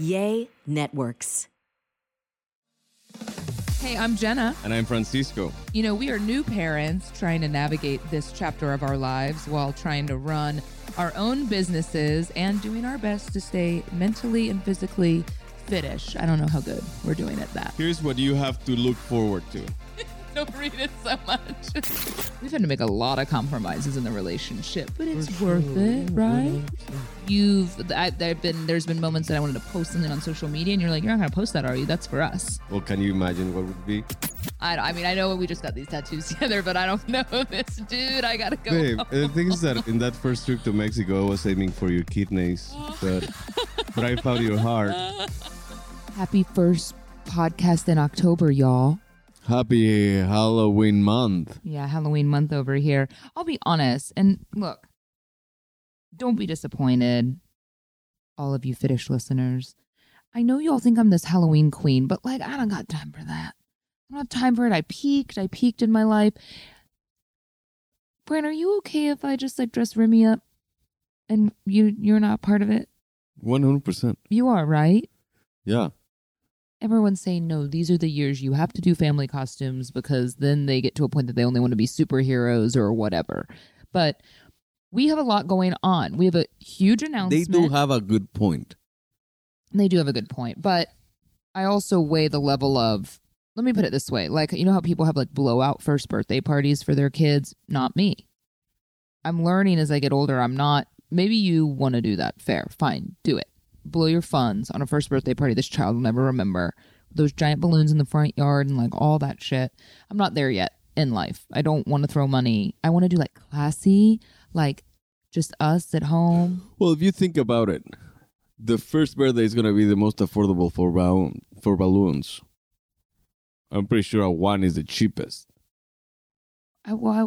Yay Networks. Hey, I'm Jenna. And I'm Francisco. You know, we are new parents trying to navigate this chapter of our lives while trying to run our own businesses and doing our best to stay mentally and physically fitish. I don't know how good we're doing at that. Here's what you have to look forward to. Don't read it so much. We've had to make a lot of compromises in the relationship, but it's worth it, right? You've I, there've been there's been moments that I wanted to post something on social media, and you're like, you're not gonna post that, are you? That's for us. Well, can you imagine what would be? I, I mean, I know we just got these tattoos together, but I don't know this dude. I gotta go. Babe, home. the thing is that in that first trip to Mexico, I was aiming for your kidneys, but but I found your heart. Happy first podcast in October, y'all. Happy Halloween month. Yeah, Halloween month over here. I'll be honest, and look, don't be disappointed, all of you Fitish listeners. I know y'all think I'm this Halloween queen, but like, I don't got time for that. I don't have time for it. I peaked. I peaked in my life. Brian, are you okay if I just like dress Remy up and you you're not part of it? One hundred percent. You are, right? Yeah. Everyone's saying no these are the years you have to do family costumes because then they get to a point that they only want to be superheroes or whatever. But we have a lot going on. We have a huge announcement. They do have a good point. they do have a good point but i also weigh the level of let me put it this way like you know how people have like blowout first birthday parties for their kids? Not me. I'm learning as i get older. I'm not maybe you want to do that. Fair. Fine. Do it blow your funds on a first birthday party this child will never remember. Those giant balloons in the front yard and like all that shit. I'm not there yet in life. I don't want to throw money. I want to do like classy like just us at home. Well, if you think about it, the first birthday is gonna be the most affordable for balloon for balloons. I'm pretty sure a one is the cheapest. I, why,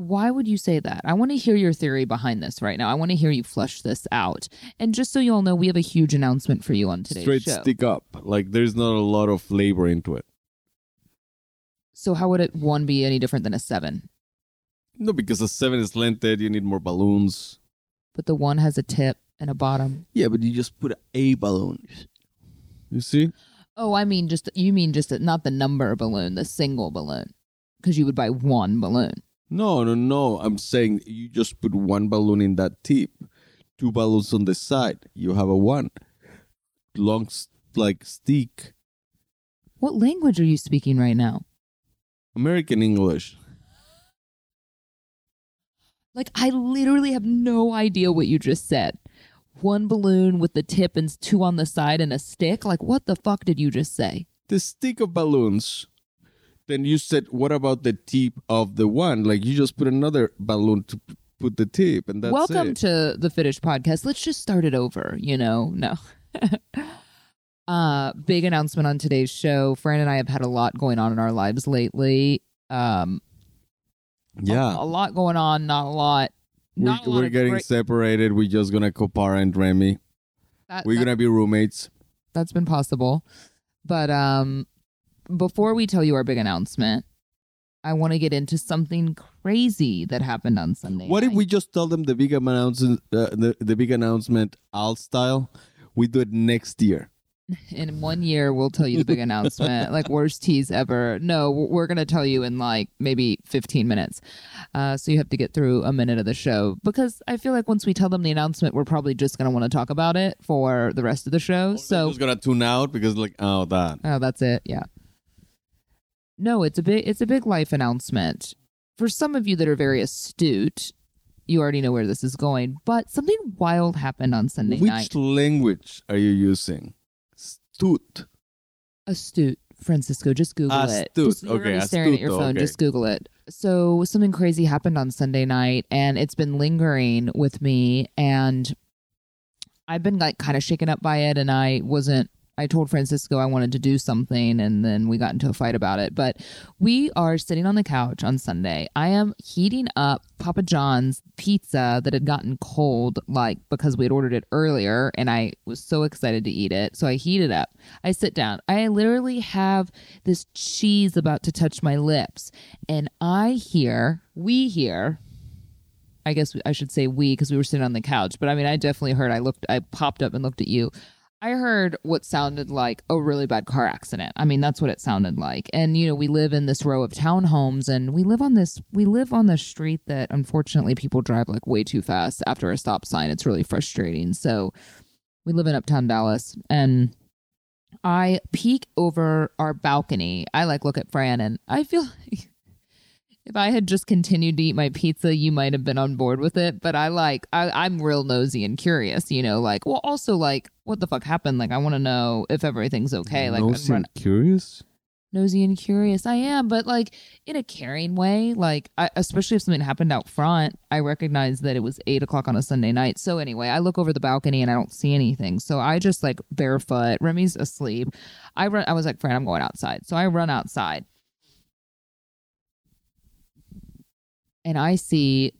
why would you say that? I want to hear your theory behind this right now. I want to hear you flush this out. And just so you all know, we have a huge announcement for you on today's Straight show. stick up. Like there's not a lot of labor into it. So how would it one be any different than a seven? No, because a seven is lented, you need more balloons. But the one has a tip and a bottom. Yeah, but you just put a balloon. You see? Oh, I mean just you mean just a, not the number balloon, the single balloon, because you would buy one balloon. No, no, no. I'm saying you just put one balloon in that tip, two balloons on the side. You have a one long, like stick. What language are you speaking right now? American English. Like I literally have no idea what you just said. One balloon with the tip and two on the side and a stick. Like what the fuck did you just say? The stick of balloons. Then you said, what about the tip of the one? Like you just put another balloon to put the tip, and that's Welcome it. to the Fitish podcast. Let's just start it over, you know? No. uh big announcement on today's show. Fran and I have had a lot going on in our lives lately. Um yeah. a, lot going on, not a lot. We're, Not a lot we're getting great- separated. We're just gonna Copara and Remy. that- We're that- gonna be roommates. that's been possible. But um before we tell you our big announcement, I want to get into something crazy that happened on Sunday. What if we just tell them the big announcement, uh, the the big announcement, alt style? We do it next year. in one year we'll tell you the big announcement like worst tease ever no we're gonna tell you in like maybe 15 minutes uh, so you have to get through a minute of the show because i feel like once we tell them the announcement we're probably just gonna want to talk about it for the rest of the show So so just gonna tune out because like oh that. oh that's it yeah no it's a big it's a big life announcement for some of you that are very astute you already know where this is going but something wild happened on sunday Which night Which language are you using? Astute. astute francisco just google it Astute. Just- you're Okay, staring at your phone okay. just google it so something crazy happened on sunday night and it's been lingering with me and I've been like kind of shaken up by it, and I wasn't. I told Francisco I wanted to do something, and then we got into a fight about it. But we are sitting on the couch on Sunday. I am heating up Papa John's pizza that had gotten cold, like because we had ordered it earlier, and I was so excited to eat it. So I heat it up. I sit down. I literally have this cheese about to touch my lips, and I hear, we hear, I guess I should say we because we were sitting on the couch. But I mean, I definitely heard. I looked. I popped up and looked at you. I heard what sounded like a really bad car accident. I mean, that's what it sounded like. And you know, we live in this row of townhomes, and we live on this. We live on the street that unfortunately people drive like way too fast after a stop sign. It's really frustrating. So we live in Uptown Dallas, and I peek over our balcony. I like look at Fran, and I feel like if I had just continued to eat my pizza, you might have been on board with it. But I like, I, I'm real nosy and curious, you know, like, well, also like, what the fuck happened? Like, I want to know if everything's okay. Like, I'm Nosy and curious. nosy and curious. I am, but like in a caring way. Like, I, especially if something happened out front, I recognize that it was eight o'clock on a Sunday night. So anyway, I look over the balcony and I don't see anything. So I just like barefoot. Remy's asleep. I run. I was like, Fran, I'm going outside. So I run outside, and I see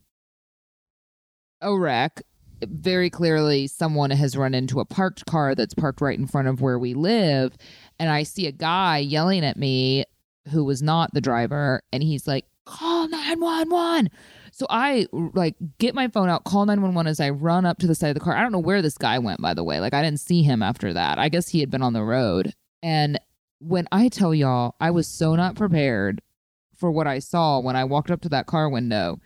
a wreck. Very clearly, someone has run into a parked car that's parked right in front of where we live and I see a guy yelling at me who was not the driver, and he's like, "Call nine one one." So I like get my phone out, call nine one one as I run up to the side of the car. I don't know where this guy went, by the way. Like I didn't see him after that. I guess he had been on the road. And when I tell y'all, I was so not prepared for what I saw when I walked up to that car window.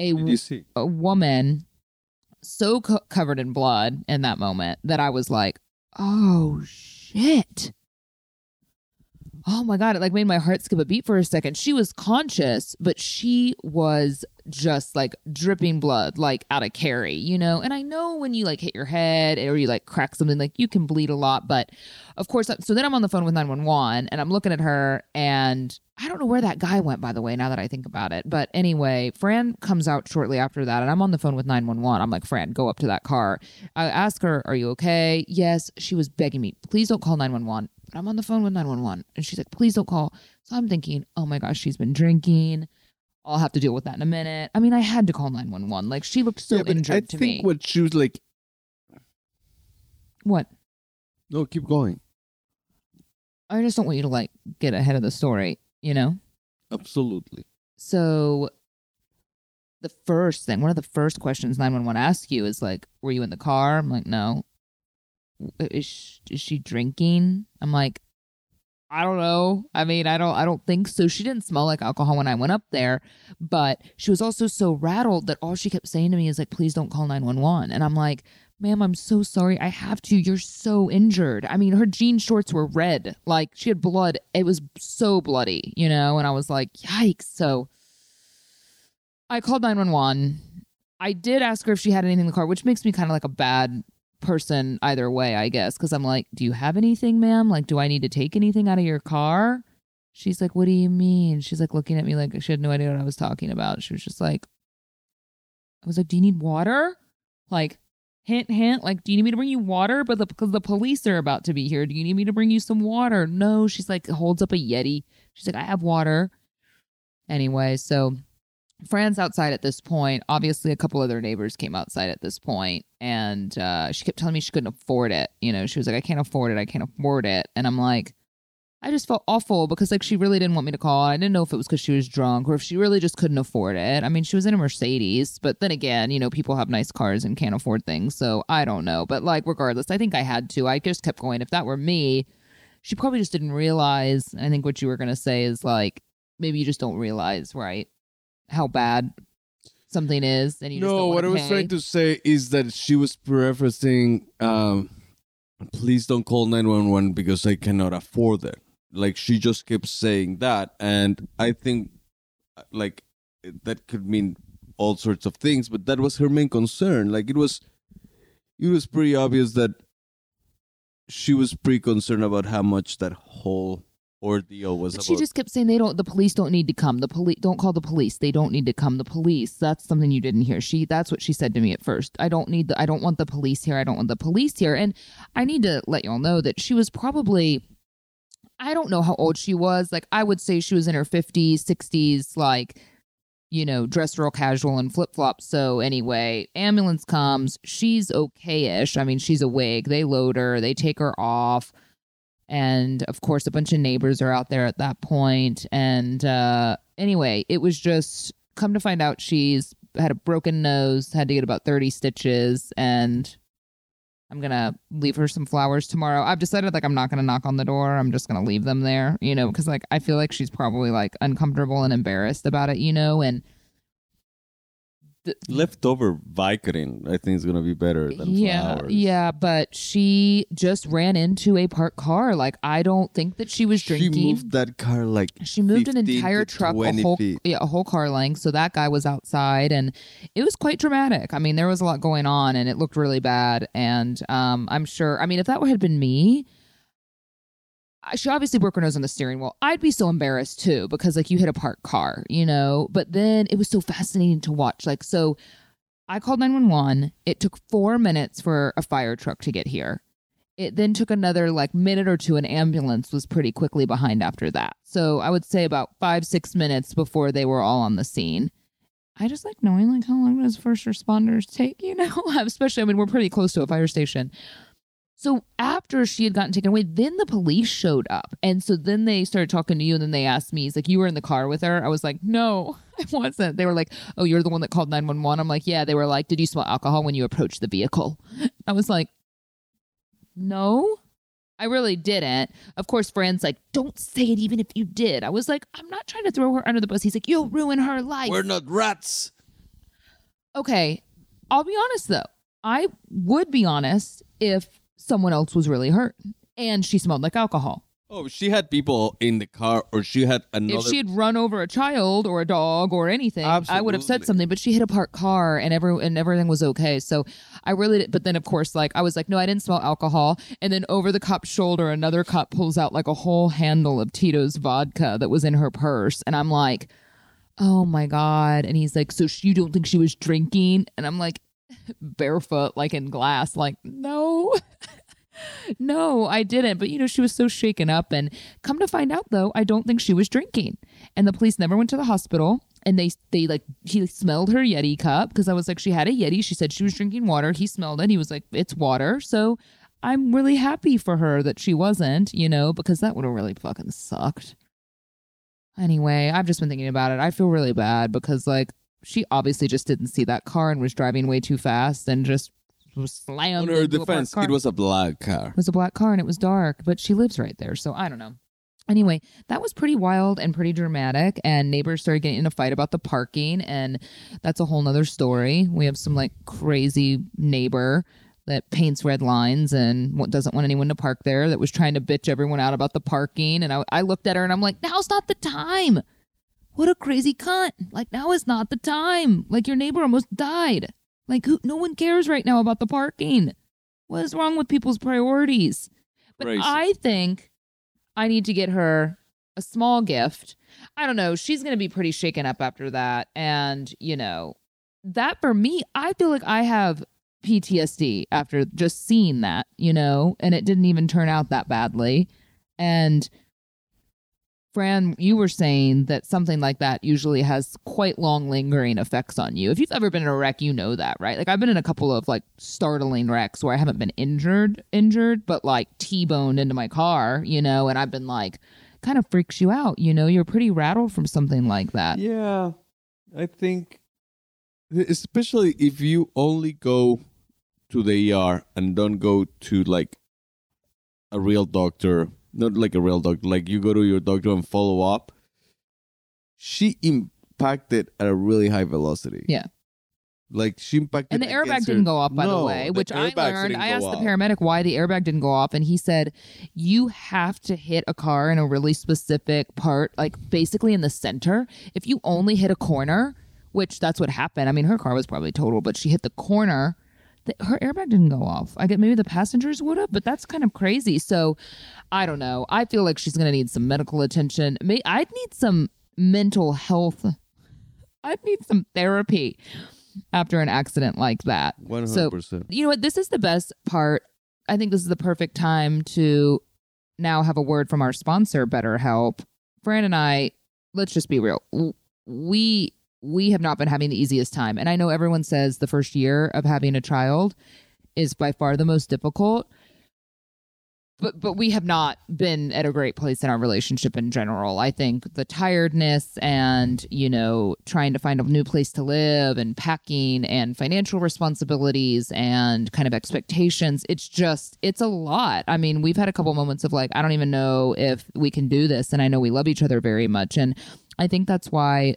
A Did you see? a woman so co- covered in blood in that moment that I was like, "Oh shit." Oh my god, it like made my heart skip a beat for a second. She was conscious, but she was just like dripping blood like out of carry, you know? And I know when you like hit your head or you like crack something like you can bleed a lot, but of course so then I'm on the phone with 911 and I'm looking at her and I don't know where that guy went, by the way, now that I think about it. But anyway, Fran comes out shortly after that, and I'm on the phone with 911. I'm like, Fran, go up to that car. I ask her, Are you okay? Yes. She was begging me, Please don't call 911. But I'm on the phone with 911. And she's like, Please don't call. So I'm thinking, Oh my gosh, she's been drinking. I'll have to deal with that in a minute. I mean, I had to call 911. Like, she looked so Yeah, injured I to think what she was like. what? No, keep going. I just don't want you to like get ahead of the story, you know? Absolutely. So the first thing, one of the first questions 911 asks you is like, were you in the car? I'm like, no. Uh, is she, is she drinking? I'm like, I don't know. I mean, I don't I don't think so. She didn't smell like alcohol when I went up there, but she was also so rattled that all she kept saying to me is like, please don't call 911. And I'm like, ma'am, I'm so sorry. I have to. You're so injured. I mean, her jean shorts were red. Like she had blood. It was so bloody, you know? And I was like, yikes. So I called 911. I did ask her if she had anything in the car, which makes me kind of like a bad person either way, I guess. Cause I'm like, do you have anything, ma'am? Like, do I need to take anything out of your car? She's like, what do you mean? She's like looking at me like she had no idea what I was talking about. She was just like, I was like, do you need water? Like, hint, hint. Like, do you need me to bring you water? But the, because the police are about to be here, do you need me to bring you some water? No. She's like, holds up a Yeti. She's like, I have water. Anyway, so Fran's outside at this point. Obviously, a couple other neighbors came outside at this point, and uh, she kept telling me she couldn't afford it. You know, she was like, "I can't afford it. I can't afford it." And I'm like, I just felt awful because like she really didn't want me to call. I didn't know if it was because she was drunk or if she really just couldn't afford it. I mean, she was in a Mercedes, but then again, you know, people have nice cars and can't afford things, so I don't know. But like, regardless, I think I had to. I just kept going. If that were me, she probably just didn't realize. I think what you were gonna say is like maybe you just don't realize, right? How bad something is, and you just no, what I was pay. trying to say is that she was preferencing, um, please don't call 911 because I cannot afford it. Like she just kept saying that. And I think, like, that could mean all sorts of things, but that was her main concern. Like, it was, it was pretty obvious that she was pretty concerned about how much that whole ordeal was But she just kept saying they don't. The police don't need to come. The police don't call the police. They don't need to come. The police. That's something you didn't hear. She. That's what she said to me at first. I don't need the. I don't want the police here. I don't want the police here. And I need to let y'all know that she was probably. I don't know how old she was. Like I would say she was in her fifties, sixties. Like, you know, dressed real casual and flip flops. So anyway, ambulance comes. She's okay-ish. I mean, she's awake. They load her. They take her off and of course a bunch of neighbors are out there at that point. And uh anyway it was just come to find out she's had a broken nose had to get about 30 stitches and i'm gonna leave her some flowers tomorrow. I've decided like i'm not gonna knock on the door. I'm just gonna leave them there you know because like i feel like she's probably like uncomfortable and embarrassed about it you know? And leftover Vicodin, I think is gonna be better than yeah flowers. yeah but she just ran into a parked car like i don't think that she was drinking She moved that car like She moved an entire truck, a whole feet. yeah, a whole car length. So that guy was outside, and it was quite dramatic. I mean, there was a lot going on, and it looked really bad. And um, I'm sure. I mean, if that had been me, she obviously broke her nose on the steering wheel. I'd be so embarrassed too because like you hit a parked car, you know. But then it was so fascinating to watch. Like so, I called nine one one. It took four minutes for a fire truck to get here it then took another like minute or two an ambulance was pretty quickly behind after that so i would say about five six minutes before they were all on the scene i just like knowing like how long does first responders take you know especially i mean we're pretty close to a fire station so after she had gotten taken away then the police showed up and so then they started talking to you and then they asked me he's like you were in the car with her i was like no i wasn't they were like oh you're the one that called 911 i'm like yeah they were like did you smell alcohol when you approached the vehicle i was like no, I really didn't. Of course, Fran's like, don't say it even if you did. I was like, I'm not trying to throw her under the bus. He's like, you'll ruin her life. We're not rats. okay, I'll be honest though. I would be honest if someone else was really hurt and she smelled like alcohol. Oh, she had people in the car, or she had another. if she had run over a child or a dog or anything, I would have said something. But she hit a parked car, and every and everything was okay. So I really, did, but then of course, like I was like, no, I didn't smell alcohol. And then over the cop's shoulder, another cop pulls out like a whole handle of Tito's vodka that was in her purse, and I'm like, oh my god. And he's like, so you don't think she was drinking? And I'm like, barefoot, like in glass, like no. No, I didn't. But you know, she was so shaken up. And come to find out, though, I don't think she was drinking. And the police never went to the hospital. And they they like he smelled her Yeti cup because I was like she had a Yeti. She said she was drinking water. He smelled it. He was like it's water. So I'm really happy for her that she wasn't. You know, because that would have really fucking sucked. Anyway, I've just been thinking about it. I feel really bad because like she obviously just didn't see that car and was driving way too fast and just was slammed. on her into a defense, car it was a black car. it was a black car and it was dark, but she lives right there. So I don't know. Anyway, that was pretty wild and pretty dramatic. And neighbors started getting in a fight about the parking. And that's a whole nother story. We have some like crazy neighbor that paints red lines and doesn't want anyone to park there that was trying to bitch everyone out about the parking. And I, I looked at her and I'm like, now's not the time. What a crazy cunt. Like, now is not the time. Like, your neighbor almost died. Like, who, no one cares right now about the parking. What is wrong with people's priorities? But Crazy. I think I need to get her a small gift. I don't know. She's going to be pretty shaken up after that. And, you know, that for me, I feel like I have PTSD after just seeing that, you know, and it didn't even turn out that badly. And Fran, you were saying that something like that usually has quite long lingering effects on you. If you've ever been in a wreck, you know that, right? Like I've been in a couple of like startling wrecks where I haven't been injured, injured, but like T-boned into my car, you know, and I've been like kind of freaks you out, you know, you're pretty rattled from something like that. Yeah, I think, especially if you only go to the ER and don't go to like a real doctor, not like a real doctor, like you go to your doctor and follow up. She impacted at a really high velocity. Yeah. Like she impacted. And the airbag her- didn't go off, by the way, the which I learned. I asked the paramedic why the airbag didn't go off, and he said, You have to hit a car in a really specific part, like basically in the center. If you only hit a corner, which that's what happened. I mean, her car was probably total, but she hit the corner The, her airbag didn't go off. I get maybe the passengers would have, but that's kind of crazy. So I don't know. I feel like she's going to need some medical attention. May I'd need some mental health. I'd need some therapy after an accident like that. Hundred percent. You know what? This is the best part. I think this is the perfect time to now have a word from our sponsor, BetterHelp. Fran and I, let's just be real. We we have not been having the easiest time, and I know everyone says the first year of having a child is by far the most difficult. But but we have not been at a great place in our relationship in general. I think the tiredness and you know trying to find a new place to live and packing and financial responsibilities and kind of expectations. It's just it's a lot. I mean, we've had a couple moments of like I don't even know if we can do this, and I know we love each other very much, and I think that's why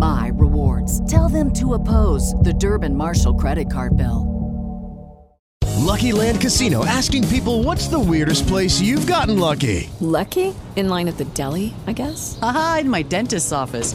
my rewards. Tell them to oppose the Durbin Marshall credit card bill. Lucky Land Casino asking people what's the weirdest place you've gotten lucky? Lucky? In line at the deli, I guess? Aha, in my dentist's office.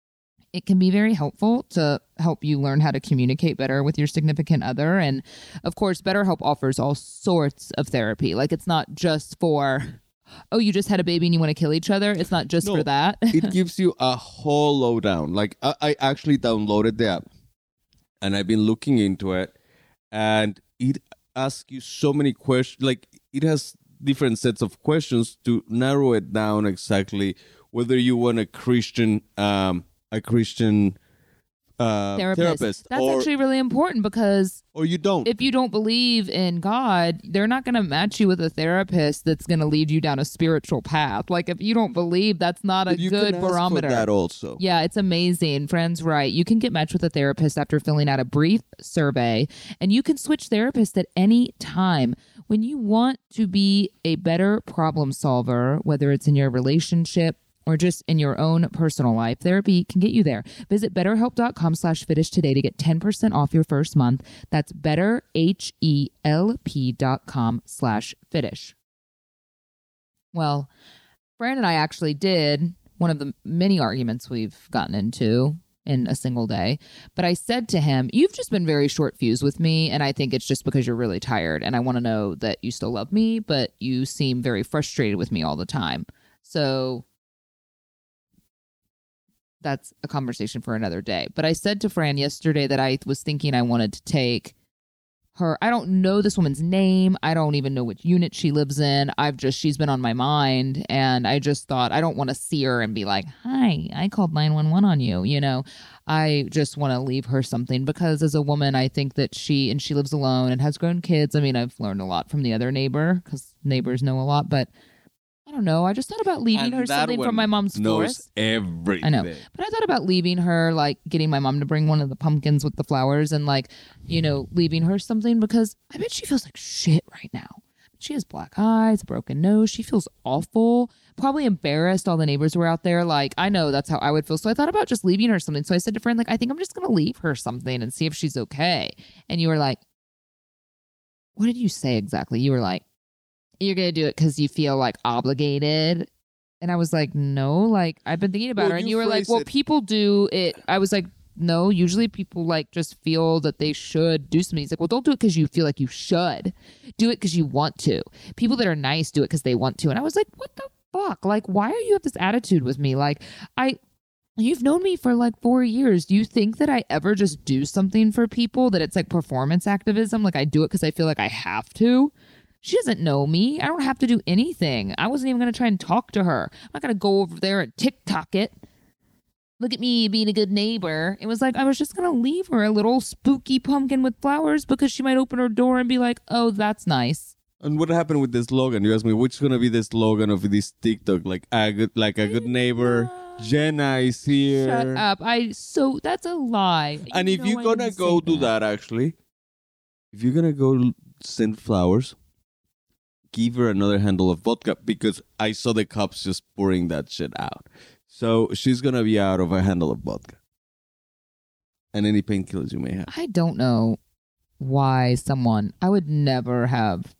It can be very helpful to help you learn how to communicate better with your significant other. And of course, BetterHelp offers all sorts of therapy. Like it's not just for, oh, you just had a baby and you want to kill each other. It's not just No, for that. it gives you a whole lowdown. Like I, I actually downloaded the app, and I've been looking into it, and it asks you so many questions. Like it has different sets of questions to narrow it down exactly whether you want a Christian, um, a Christian uh, therapist. That's or actually really important because or you don't. if you don't believe in God, they're not going to match you with a therapist that's going to lead you down a spiritual path. Like if you don't believe, that's not a good barometer. That also. Yeah, it's amazing. Friends, right. You can get matched with a therapist after filling out a brief survey, and you can switch therapists at any time. When you want to be a better problem solver, whether it's in your relationship or just in your own personal life, therapy can get you there. Visit betterhelp.com slash fitish today to get 10% off your first month. That's betterhelp.com slash fitish. Well, Fran and I actually did one of the many arguments we've gotten into in a single day. But I said to him, You've just been very short fused with me. And I think it's just because you're really tired. And I want to know that you still love me, but you seem very frustrated with me all the time. So that's a conversation for another day. But I said to Fran yesterday that I was thinking I wanted to take her I don't know this woman's name. I don't even know which unit she lives in. I've just she's been on my mind and I just thought I don't want to see her and be like, "Hi, I called 911 on you." You know, I just want to leave her something because as a woman, I think that she and she lives alone and has grown kids. I mean, I've learned a lot from the other neighbor cuz neighbors know a lot, but I don't know. I just thought about leaving And her that something one from my mom's knows forest. everything. I know. But I thought about leaving her, like getting my mom to bring one of the pumpkins with the flowers and, like, you know, leaving her something because I bet she feels like shit right now. She has black eyes, a broken nose. She feels awful, probably embarrassed. All the neighbors were out there. Like, I know that's how I would feel. So I thought about just leaving her something. So I said to Fran, like, I think I'm just going to leave her something and see if she's okay. And you were like, what did you say exactly? You were like, you're going to do it because you feel like obligated. And I was like, no, like I've been thinking about Well, her. And you you were like, well, it- people do it. I was like, no, usually people like just feel that they should do something. He's like, well, don't do it because you feel like you should. Do it because you want to. People that are nice do it because they want to. And I was like, what the fuck? Like, why are you have this attitude with me? Like, I. You've known me for like four years. Do you think that I ever just do something for people that it's like performance activism? Like I do it because I feel like I have to? She doesn't know me. I don't have to do anything. I wasn't even going to try and talk to her. I'm not going to go over there and TikTok it. look at me being a good neighbor. It was like I was just gonna leave her a little spooky pumpkin with flowers because she might open her door and be like, "Oh, that's nice." And what happened with this slogan? You asked me which is gonna be the slogan of this TikTok, like a good, like a good neighbor. Jenna is here. Shut up! I so that's a lie. And You if you're I gonna go do that, actually, if you're gonna go send flowers, give her another handle of vodka because I saw the cops just pouring that shit out. So she's gonna be out of a handle of vodka and any painkillers you may have. I don't know why someone I would never have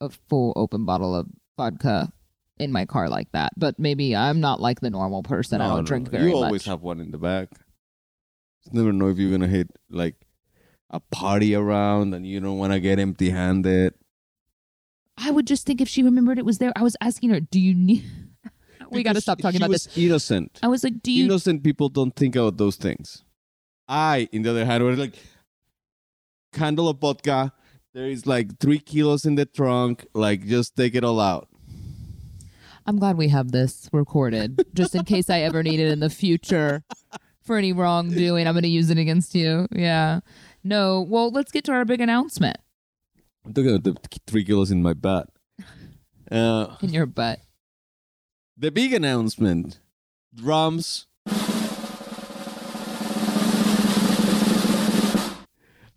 a full open bottle of vodka in my car like that. But maybe I'm not like the normal person. I No, don't no, drink no. very much. You much. always have one in the back. Just never know if you're gonna hit like a party around and you don't want to get empty-handed. I would just think if she remembered it was there. I was asking her, "Do you need?" we got to stop talking she about was this. Innocent. I was like, "Do you?" innocent people don't think about those things. I, in the other hand, was like candle of vodka. There is like three kilos in the trunk. Like, just take it all out. I'm glad we have this recorded, just in case I ever need it in the future for any wrongdoing. I'm going to use it against you. Yeah. No. Well, let's get to our big announcement I'm talking about the three kilos in my butt. Uh, in your butt. the big announcement: drums.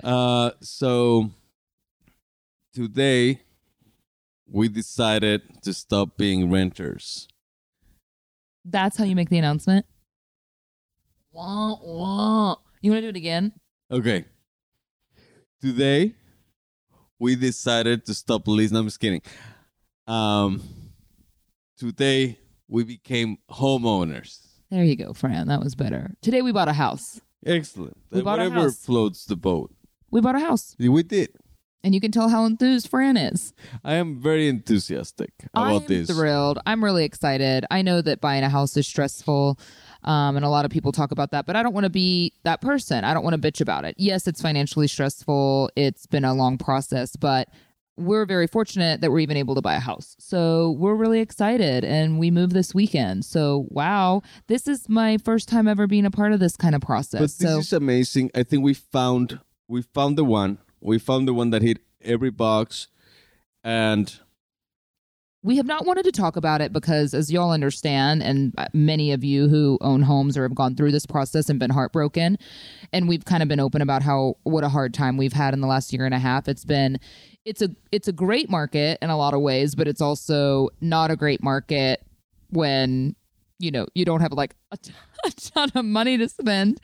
Uh, so today we decided to stop being renters. That's how you make the announcement. Wah, wah. You want to do it again? Okay. Today, we decided to stop listening. I'm just kidding. Um, today, we became homeowners. There you go, Fran. That was better. Today we bought a house. Excellent. We bought a Whatever house. floats the boat. We bought a house, We did. and you can tell how enthused Fran is. I am very enthusiastic about this. I'm this. thrilled. I'm really excited. I know that buying a house is stressful, um, and a lot of people talk about that, but I don't want to be that person. I don't want to bitch about it. Yes, it's financially stressful. It's been a long process, but we're very fortunate that we're even able to buy a house. So we're really excited, and we move this weekend. So wow, this is my first time ever being a part of this kind of process. But this so is amazing. I think we found we found the one. We found the one that hit every box, and we have not wanted to talk about it because, as y'all understand, and uh, many of you who own homes or have gone through this process and been heartbroken, and we've kind of been open about how what a hard time we've had in the last year and a half. It's been, it's a it's a great market in a lot of ways, but it's also not a great market when you know you don't have like a ton, a ton of money to spend.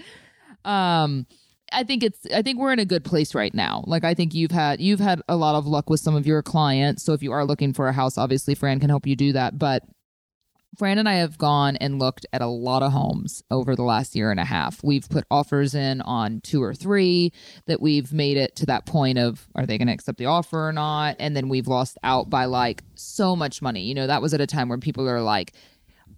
Um, I think it's I think we're in a good place right now. Like I think you've had you've had a lot of luck with some of your clients. So if you are looking for a house, obviously Fran can help you do that. But Fran and I have gone and looked at a lot of homes over the last year and a half. We've put offers in on two or three that we've made it to that point of are they going to accept the offer or not? And then we've lost out by like so much money. You know, that was at a time where people are like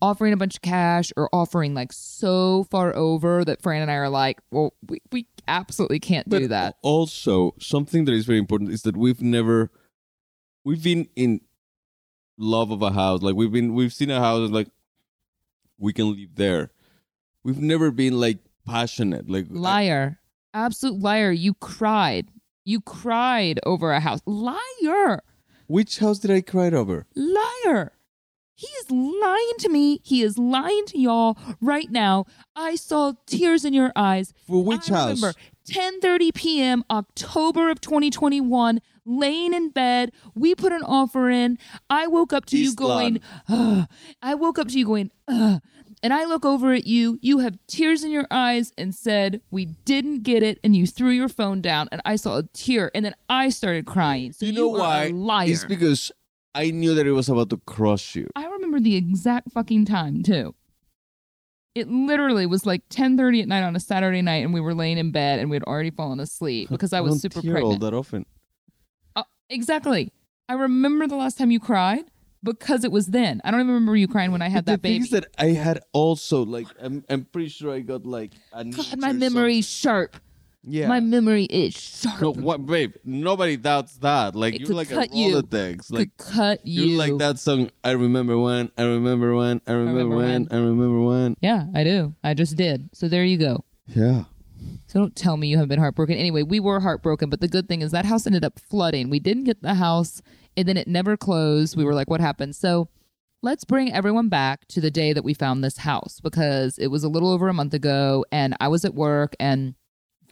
offering a bunch of cash or offering like so far over that Fran and I are like, well, we, we absolutely can't do But that. Also, something that is very important is that we've never, we've been in love of a house. Like we've been, we've seen a house like, we can live there. We've never been like passionate. Like Liar. Absolute liar. You cried. You cried over a house. Liar. which house did I cry over? Liar. He is lying to me. He is lying to y'all right now. I saw tears in your eyes. For which I house? Remember, 10:30 p.m. October of 2021, laying in bed. We put an offer in. I woke up to you going, Ugh. I woke up to you going, Ugh. and I look over at you. You have tears in your eyes and said, "We didn't get it," and you threw your phone down. And I saw a tear, and then I started crying. So you know are why? A liar. It's because I knew that it was about to crush you. I remember the exact fucking time too. It literally was like 10:30 at night on a Saturday night, and we were laying in bed, and we had already fallen asleep because I was don't super tear all pregnant. that often. Uh, exactly. I remember the last time you cried because it was then. I don't even remember you crying when I had that the baby. is that I had also like I'm I'm pretty sure I got like a God, my memory's sharp. Yeah. My memory is sharp. No, what, babe? Nobody doubts that. Like It you're could like a cut you. Rolodex. Could Like cut you. you're like that song. I remember when. I remember when. I remember, remember when, when. I remember when. Yeah, I do. I just did. So there you go. Yeah. So don't tell me you haven't been heartbroken. Anyway, we were heartbroken, but the good thing is that house ended up flooding. We didn't get the house, and then it never closed. We were like, what happened? So let's bring everyone back to the day that we found this house because it was a little over a month ago, and I was at work, and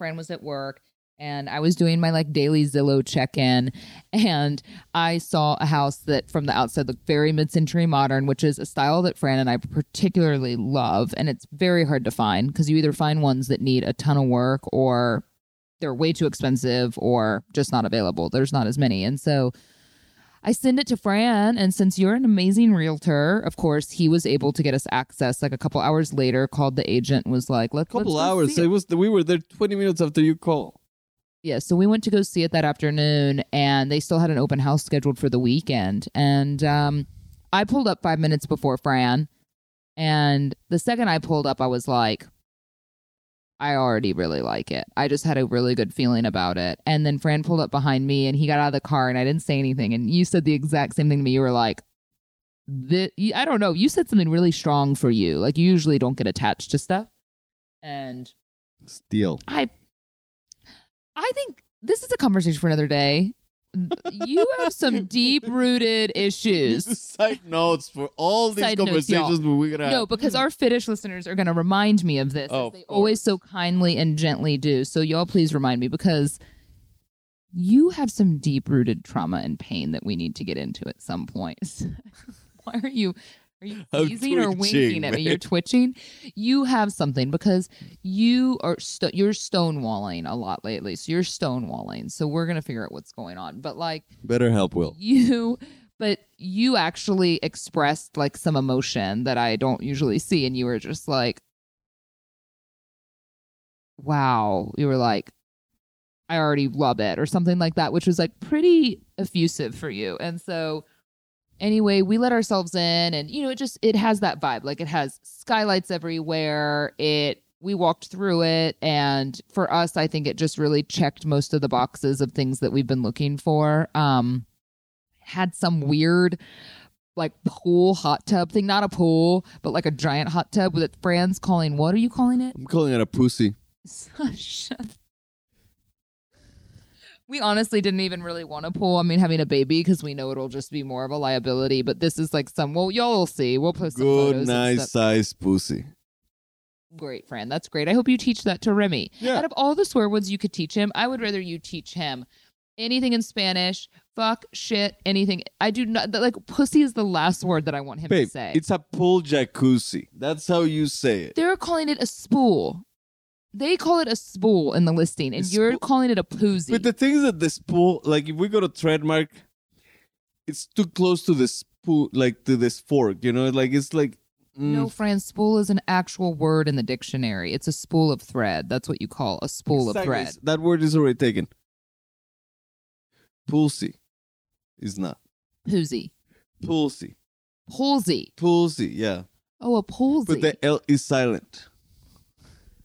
Fran was at work. And I was doing my like daily Zillow check in, and I saw a house that from the outside looked very mid century modern, which is a style that Fran and I particularly love. And it's very hard to find because you either find ones that need a ton of work or they're way too expensive or just not available. There's not as many. And so I send it to Fran. And since you're an amazing realtor, of course, he was able to get us access like a couple hours later, called the agent, was like, let's couple let's hours. see It was. We were there 20 minutes after you call. Yeah, so we went to go see it that afternoon, and they still had an open house scheduled for the weekend. And um, I pulled up five minutes before Fran, and the second I pulled up, I was like, I already really like it. I just had a really good feeling about it. And then Fran pulled up behind me, and he got out of the car, and I didn't say anything. And you said the exact same thing to me. You were like, "Thi- I don't know. You said something really strong for you. Like you usually don't get attached to stuff, and Steal. I I think this is a conversation for another day. You have some deep rooted issues. Side notes for all these Side conversations y'all. we're gonna. No, because our Fitish listeners are going to remind me of this. Oh, of they always so kindly and gently do. So, y'all, please remind me because you have some deep rooted trauma and pain that we need to get into at some point. Why are you? Are you teasing or winking at me? You're twitching. You have something because you are st- you're stonewalling a lot lately. So you're stonewalling. So we're gonna figure out what's going on. But like Better help, Will. you but you actually expressed like some emotion that I don't usually see and you were just like wow you were like I already love it or something like that which was like pretty effusive for you and so anyway we let ourselves in and you know it just it has that vibe. Like it has skylights everywhere. It we walked through it. And for us i think it just really checked most of the boxes of things that we've been looking for. Um had some weird like pool hot tub thing. Not a pool but like a giant hot tub with fran's calling what are you calling it? I'm calling it a pussy. Shut we honestly didn't even really want to pull. I mean, having a baby because we know it'll just be more of a liability. But this is like some. Well, y'all will see. We'll post some Good, photos. nice size pussy. Great, friend. That's great. I hope you teach that to Remy. Yeah. Out of all the swear words you could teach him, I would rather you teach him anything in Spanish. Fuck, shit, anything. I do not like pussy is the last word that I want him Babe, to say. it's a pool jacuzzi. That's how you say it. They're calling it a spool. They call it a spool in the listing, and you're spool- calling it a poozy. But the thing is that the spool, like if we go to trademark, it's too close to the spool, like to this fork. You know, like it's like mm, No, Fran, spool is an actual word in the dictionary. It's a spool of thread. That's what you call a spool of exactly. thread. That word is already taken. Pulsy is not Poozy. pulsy. Pulsy. Pulsy, yeah. Oh, a pulsy. But the L is silent.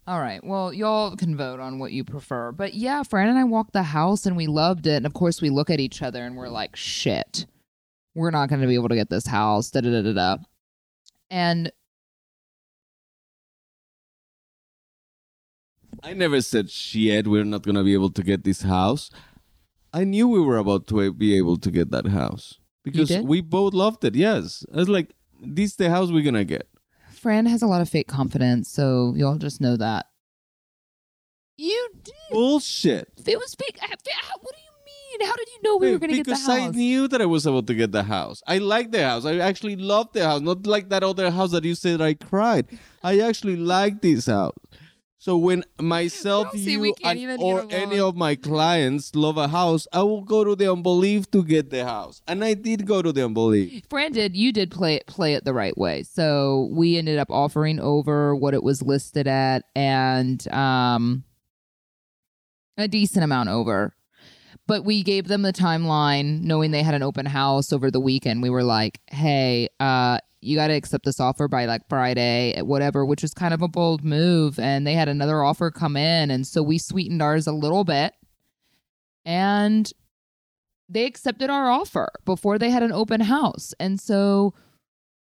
All right. Well, y'all can vote on what you prefer. But yeah, Fran and I walked the house and we loved it. And of course, we look at each other and we're like, shit, we're not going to be able to get this house. Da da da da da. And I never said shit. We're not gonna be able to get this house. I knew we were about to be able to get that house because we both loved it. Yes, I was like, this is the house we're gonna get. Fran has a lot of fake confidence. So y'all just know that. You did. Bullshit. It was fake. What do you mean? How did you know we were going to get the because house? I knew that I was about to get the house. I like the house. I actually love the house. Not like that other house that you said I cried. I actually like this house. So when myself, Don't see, you, and, or any of my clients love a house, I will go to the unbelief to get the house, and I did go to the unbelief. Fran did. You did play it play it the right way. So we ended up offering over what it was listed at, and um, a decent amount over. But we gave them the timeline knowing they had an open house over the weekend. We were like, hey, uh, you got to accept this offer by like Friday, whatever, which was kind of a bold move. And they had another offer come in. And so we sweetened ours a little bit. And they accepted our offer before they had an open house. And so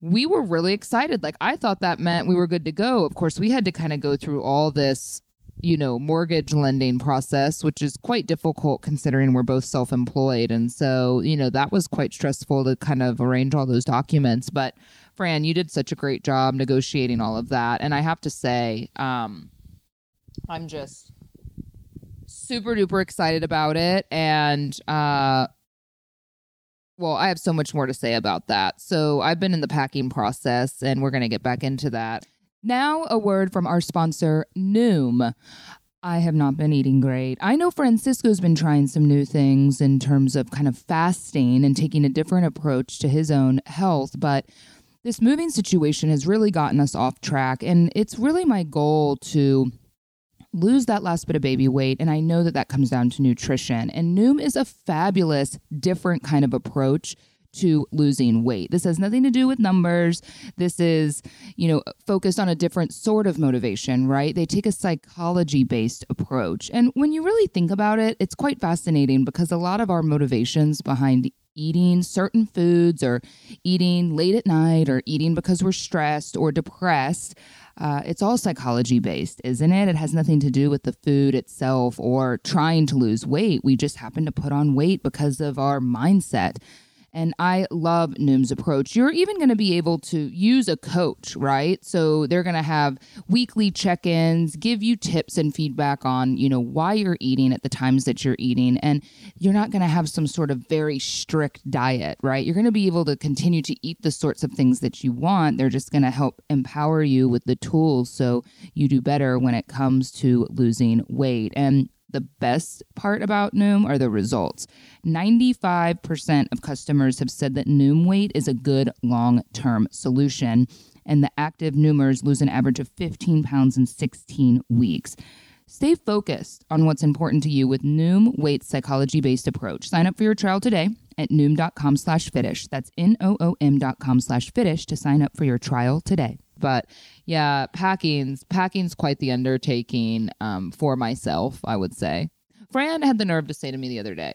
we were really excited. Like, I thought that meant we were good to go. Of course, we had to kind of go through all this, you know, mortgage lending process, which is quite difficult considering we're both self employed. And so, you know, that was quite stressful to kind of arrange all those documents. But, Fran, you did such a great job negotiating all of that. And I have to say, um, I'm just super duper excited about it. And, uh, well, I have so much more to say about that. So I've been in the packing process and we're going to get back into that. Now, a word from our sponsor, Noom. I have not been eating great. I know Francisco's been trying some new things in terms of kind of fasting and taking a different approach to his own health, but this moving situation has really gotten us off track. And it's really my goal to lose that last bit of baby weight. And I know that that comes down to nutrition. And Noom is a fabulous, different kind of approach to losing weight. This has nothing to do with numbers. This is, you know, focused on a different sort of motivation, right? They take a psychology based approach. And when you really think about it, it's quite fascinating because a lot of our motivations behind eating certain foods or eating late at night or eating because we're stressed or depressed uh, it's all psychology based, isn't it? It has nothing to do with the food itself or trying to lose weight. We just happen to put on weight because of our mindset. And I love Noom's approach. You're even going to be able to use a coach, right? So they're going to have weekly check-ins, give you tips and feedback on, you know, why you're eating at the times that you're eating. And you're not going to have some sort of very strict diet, right? You're going to be able to continue to eat the sorts of things that you want. They're just going to help empower you with the tools so you do better when it comes to losing weight. And the best part about Noom are the results. 95% of customers have said that Noom Weight is a good long term solution, and the active Noomers lose an average of 15 pounds in 16 weeks. Stay focused on what's important to you with Noom Weight's psychology-based approach. Sign up for your trial today at noom.com slash fitish. That's N-O-O-M dot com slash fitish to sign up for your trial today. But yeah, packing's packing's quite the undertaking um, for myself, I would say. Fran had the nerve to say to me the other day,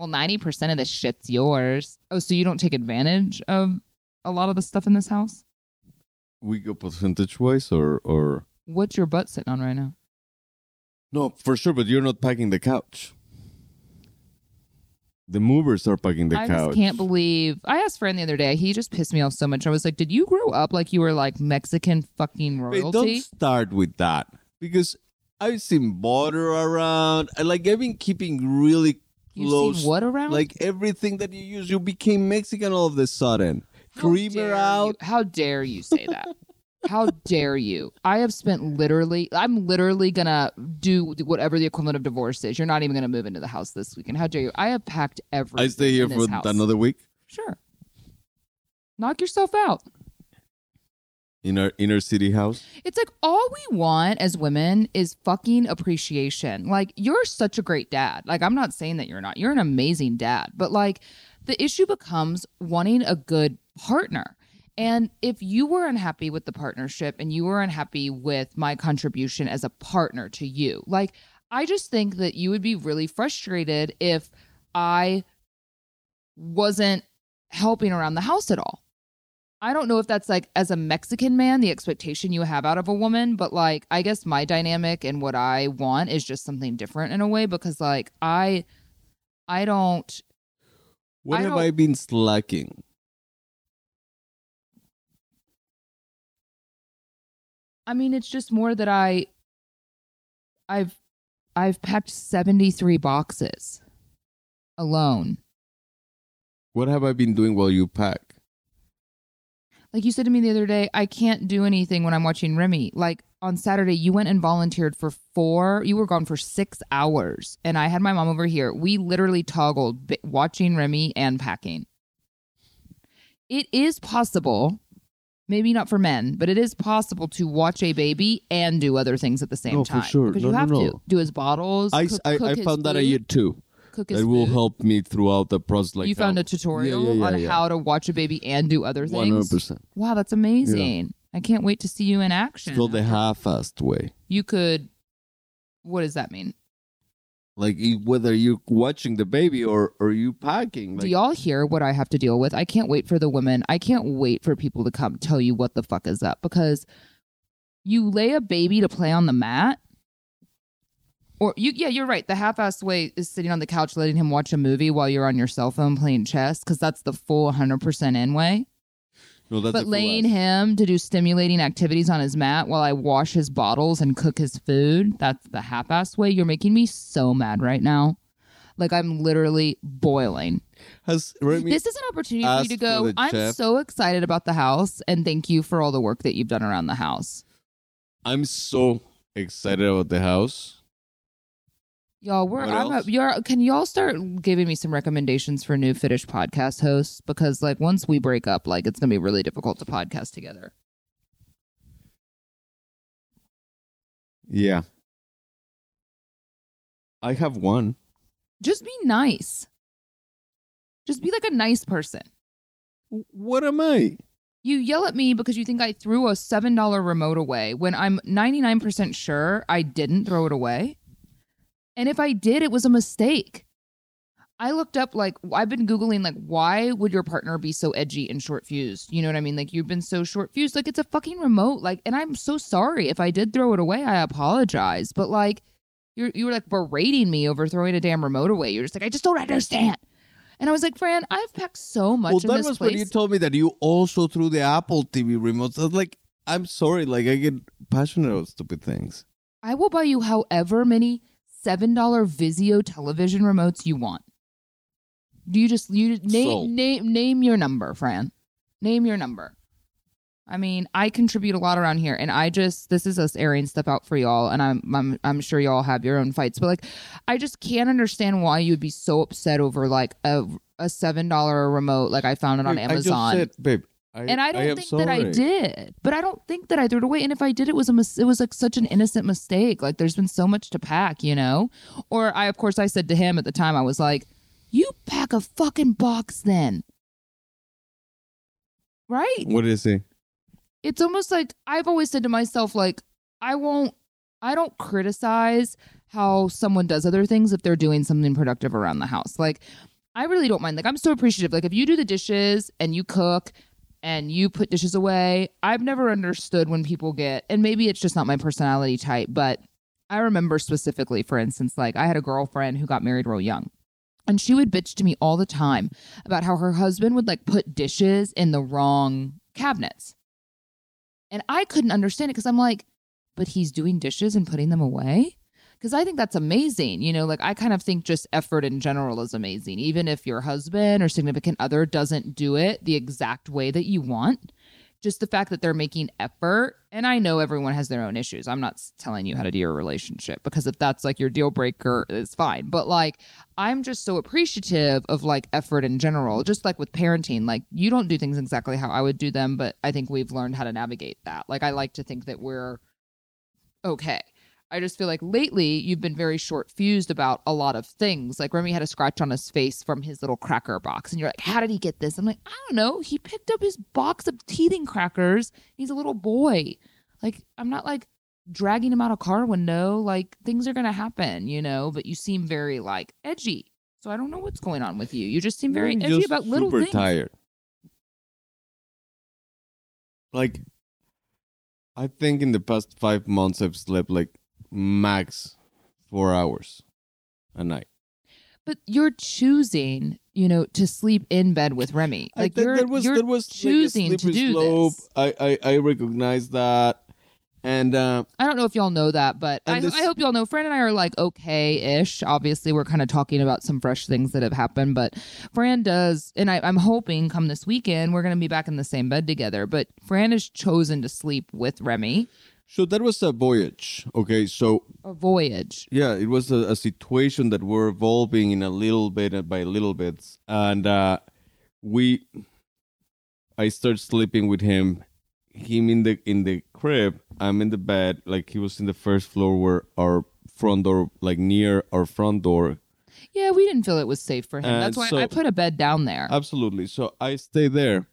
Well, 90% of this shit's yours. Oh, so you don't take advantage of a lot of the stuff in this house? We go percentage wise or or What's your butt sitting on right now? no for sure, but you're not packing the couch. The movers are packing the I couch. just can't believe. I asked Fran the other day. He just pissed me off so much. I was like, "Did you grow up like you were like Mexican fucking Wait, royalty?" don't start with that because I've seen butter around. I like I've been keeping really You've what around? Like everything that you use, you became Mexican all of a sudden. How Creamer dare out. you- How dare you say that? How dare you? I have spent literally. I'm literally gonna do whatever the equivalent of divorce is. You're not even gonna move into the house this weekend. How dare you? I have packed everything. I stay here for house. another week. Sure. Knock yourself out. In our inner city house. It's like all we want as women is fucking appreciation. Like, you're such a great dad. Like, I'm not saying that you're not. You're an amazing dad. But, like, the issue becomes wanting a good partner. And if you were unhappy with the partnership and you were unhappy with my contribution as a partner to you, like, I just think that you would be really frustrated if I wasn't helping around the house at all. I don't know if that's like as a Mexican man, the expectation you have out of a woman, but like I guess my dynamic and what I want is just something different in a way because like I I don't What I have don't- I been slacking? I mean it's just more that I I've I've packed 73 boxes alone. What have I been doing while you pack? Like you said to me the other day, I can't do anything when I'm watching Remy. Like on Saturday, you went and volunteered for four, you were gone for six hours. And I had my mom over here. We literally toggled watching Remy and packing. It is possible, maybe not for men, but it is possible to watch a baby and do other things at the same No, for time. sure. Because No, you no, have no. to do his bottles. I, cook, I, cook I his found that a food, year too. Cook his That will food. help me throughout the process. Like you found how- a tutorial Yeah, yeah, on yeah, how to watch a baby and do other things. One hundred things. percent. Wow, that's amazing. I can't wait to see you in action. Called the half-assed way. you could what does that mean? Like e- whether you're watching the baby or or you packing. Like, Do y'all hear what I have to deal with? I can't wait for the women. I can't wait for people to come tell you what the fuck is up because you lay a baby to play on the mat. Or you yeah, you're right. The half-assed way is sitting on the couch letting him watch a movie while you're on your cell phone playing chess cuz that's the full 100% in way. that's but laying ass. him to do stimulating activities on his mat while I wash his bottles and cook his food, that's the half-assed way. You're making me so mad right now. Like I'm literally boiling. has This is an opportunity for you to go. I'm chef. so excited about the house and thank you for all the work that you've done around the house. I'm so excited about the house. Y'all, we're What I'm a, you're can y'all start giving me some recommendations for new Fitish podcast hosts because like once we break up, like it's gonna be really difficult to podcast together. Yeah. I have one. Just be nice. Just be like a nice person. What am I? You yell at me because you think I threw a $7 remote away when I'm 99% sure I didn't throw it away. And if I did, it was a mistake. I looked up, like, I've been Googling, like, why would your partner be so edgy and short fused? You know what I mean? Like, you've been so short fused. Like, it's a fucking remote. Like, and I'm so sorry. If I did throw it away, I apologize. But, like, you're, you were like berating me over throwing a damn remote away. You're just like, I just don't understand. And I was like, Fran, I've packed so much well, that was place. when you told me that you also threw the Apple TV remotes. I was like, I'm sorry. Like, I get passionate about stupid things. I will buy you however many $7 Vizio television remotes you want. Do you just you name Sold. name name your number, Fran? Name your number. I mean, I contribute a lot around here, and I just this is us airing stuff out for y'all, and I'm I'm I'm sure y'all have your own fights, but like, I just can't understand why you would be so upset over like a a seven dollar remote like I found it on Babe, Amazon. I just said, babe. I, and I don't am think that I did, but I don't think that I threw it away. And if I did, it was a mis- it was like such an innocent mistake. Like there's been so much to pack, you know. Or I, of course, I said to him at the time, I was like, "You pack a fucking box, then." Right? What did he say? it's almost like I've always said to myself, like, I won't, I don't criticize how someone does other things if they're doing something productive around the house. Like, I really don't mind. Like, I'm so appreciative. Like, if you do the dishes and you cook and you put dishes away, I've never understood when people get, and maybe it's just not my personality type, but I remember specifically, for instance, like, I had a girlfriend who got married real young. And she would bitch to me all the time about how her husband would like put dishes in the wrong cabinets. And I couldn't understand it because I'm like, but he's doing dishes and putting them away? Because I think that's amazing. You know, like I kind of think just effort in general is amazing. Even if your husband or significant other doesn't do it the exact way that you want, just the fact that they're making effort. And I know everyone has their own issues. I'm not telling you how to do your relationship because if that's like your deal breaker, it's fine. But like, I'm just so appreciative of like effort in general, just like with parenting. Like, you don't do things exactly how I would do them, but I think we've learned how to navigate that. Like, I like to think that we're okay. I just feel like lately you've been very short fused about a lot of things. Like Remy had a scratch on his face from his little cracker box, and you're like, "How did he get this?" I'm like, "I don't know. He picked up his box of teething crackers. He's a little boy. Like I'm not like dragging him out a car window. Like things are gonna happen, you know. But you seem very like edgy. So I don't know what's going on with you. You just seem very I'm edgy about little super things. tired. Like, I think in the past five months I've slept like max four hours a night. But you're choosing, you know, to sleep in bed with Remy. I Like think you're, that was you're that was choosing like to do slope. this. I, I I recognize that, and uh, I don't know if y'all know that, but I, this- I hope y'all know. Fran and I are like okay-ish. Obviously, we're kind of talking about some fresh things that have happened, but Fran does, and I, I'm hoping come this weekend we're gonna be back in the same bed together. But Fran has chosen to sleep with Remy. So that was a voyage. Okay, so A voyage. yeah, it was a, a situation that we're evolving in a little bit uh, by little bits, and uh, we, I start sleeping with him, him in the in the crib, I'm in the bed, like he was in the first floor where our front door, like near our front door, Yeah, we didn't feel it was safe for him. And That's why so- I put a bed down there. Absolutely. So I stay there.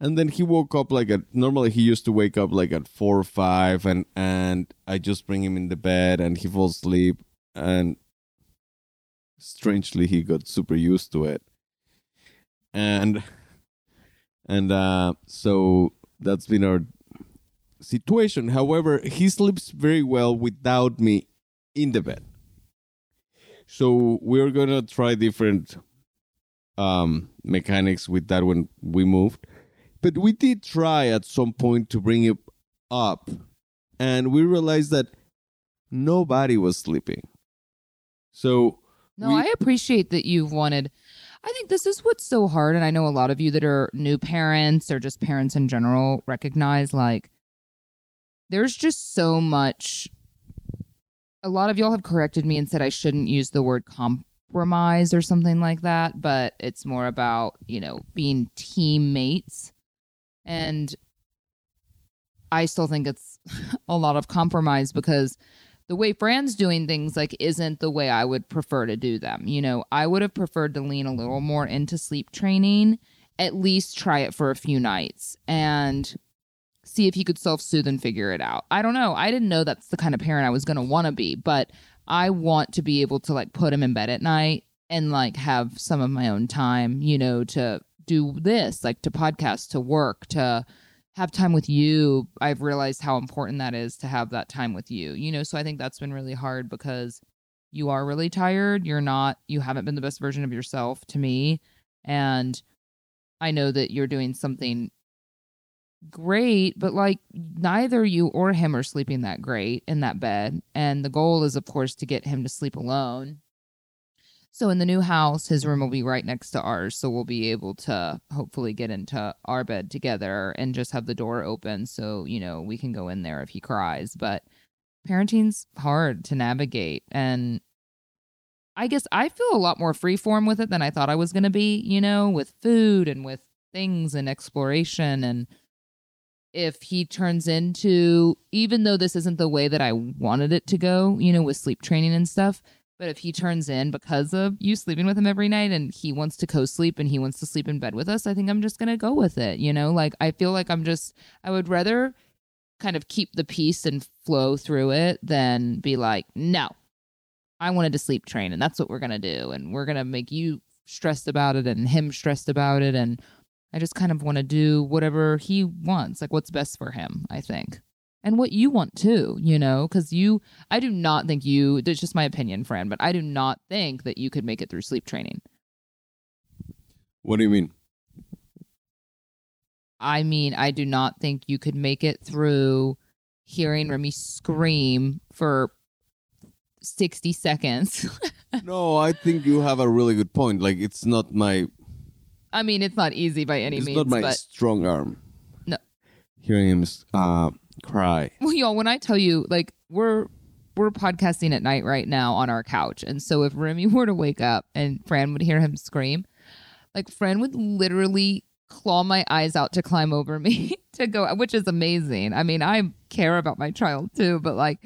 And then he woke up like at normally he used to wake up like at four or five and and I just bring him in the bed and he falls asleep and strangely he got super used to it. And and uh so that's been our situation. However, he sleeps very well without me in the bed. So we're gonna try different um mechanics with that when we moved but we did try at some point to bring it up and we realized that nobody was sleeping so No, we- I appreciate that you've wanted. I think this is what's so hard, and I know a lot of you that are new parents or just parents in general recognize like there's just so much. A lot of y'all have corrected me and said I shouldn't use the word compromise or something like that, but it's more about you know being teammates, and I still think it's a lot of compromise because the way Fran's doing things like isn't the way I would prefer to do them. You know, I would have preferred to lean a little more into sleep training, at least try it for a few nights and see if he could self-soothe and figure it out. I don't know. I didn't know that's the kind of parent I was going to want to be, but I want to be able to like put him in bed at night and like have some of my own time, you know, to do this, like to podcast, to work, to have time with you. I've realized how important that is to have that time with you. You know, so I think that's been really hard because you are really tired. You're not you haven't been the best version of yourself to me and I know that you're doing something great, but like neither you or him are sleeping that great in that bed. And the goal is of course to get him to sleep alone. So in the new house, his room will be right next to ours. So we'll be able to hopefully get into our bed together and just have the door open so, you know, we can go in there if he cries. But parenting's hard to navigate. And I guess I feel a lot more freeform with it than I thought I was going to be, you know, with food and with things and exploration. And if he turns into, even though this isn't the way that I wanted it to go, you know, with sleep training and stuff, but if he turns in because of you sleeping with him every night and he wants to co sleep and he wants to sleep in bed with us, I think I'm just going to go with it. You know, like I feel like I'm just, I would rather kind of keep the peace and flow through it than be like, no, I wanted to sleep train and that's what we're going to do. And we're going to make you stressed about it and him stressed about it. And I just kind of want to do whatever he wants, like what's best for him, I think. And what you want too, you know, because you, I do not think you, that's just my opinion, Fran, but I do not think that you could make it through sleep training. what do you mean I mean, I do not think you could make it through hearing Remy scream for 60 seconds. no i think you have a really good point like it's not my I mean, it's not easy by any it's means, It's not my strong arm No. hearing him uh cry well, y'all, when I tell you, like, we're we're podcasting at night right now on our couch, and so if Remy were to wake up and Fran would hear him scream, like Fran would literally claw my eyes out to climb over me to go, which is amazing. I mean, I care about my child too, but like,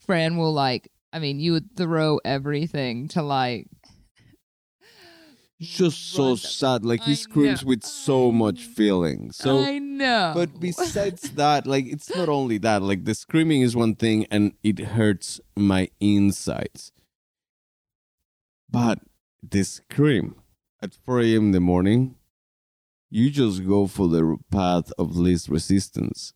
Fran will like, I mean, you would throw everything to like just so sad. Like he I screams know. with so much feeling. So I know. But besides that, like it's not only that. Like the screaming is one thing, and it hurts my insides. But the scream at 4 a.m. in the morning, you just go for the path of least resistance.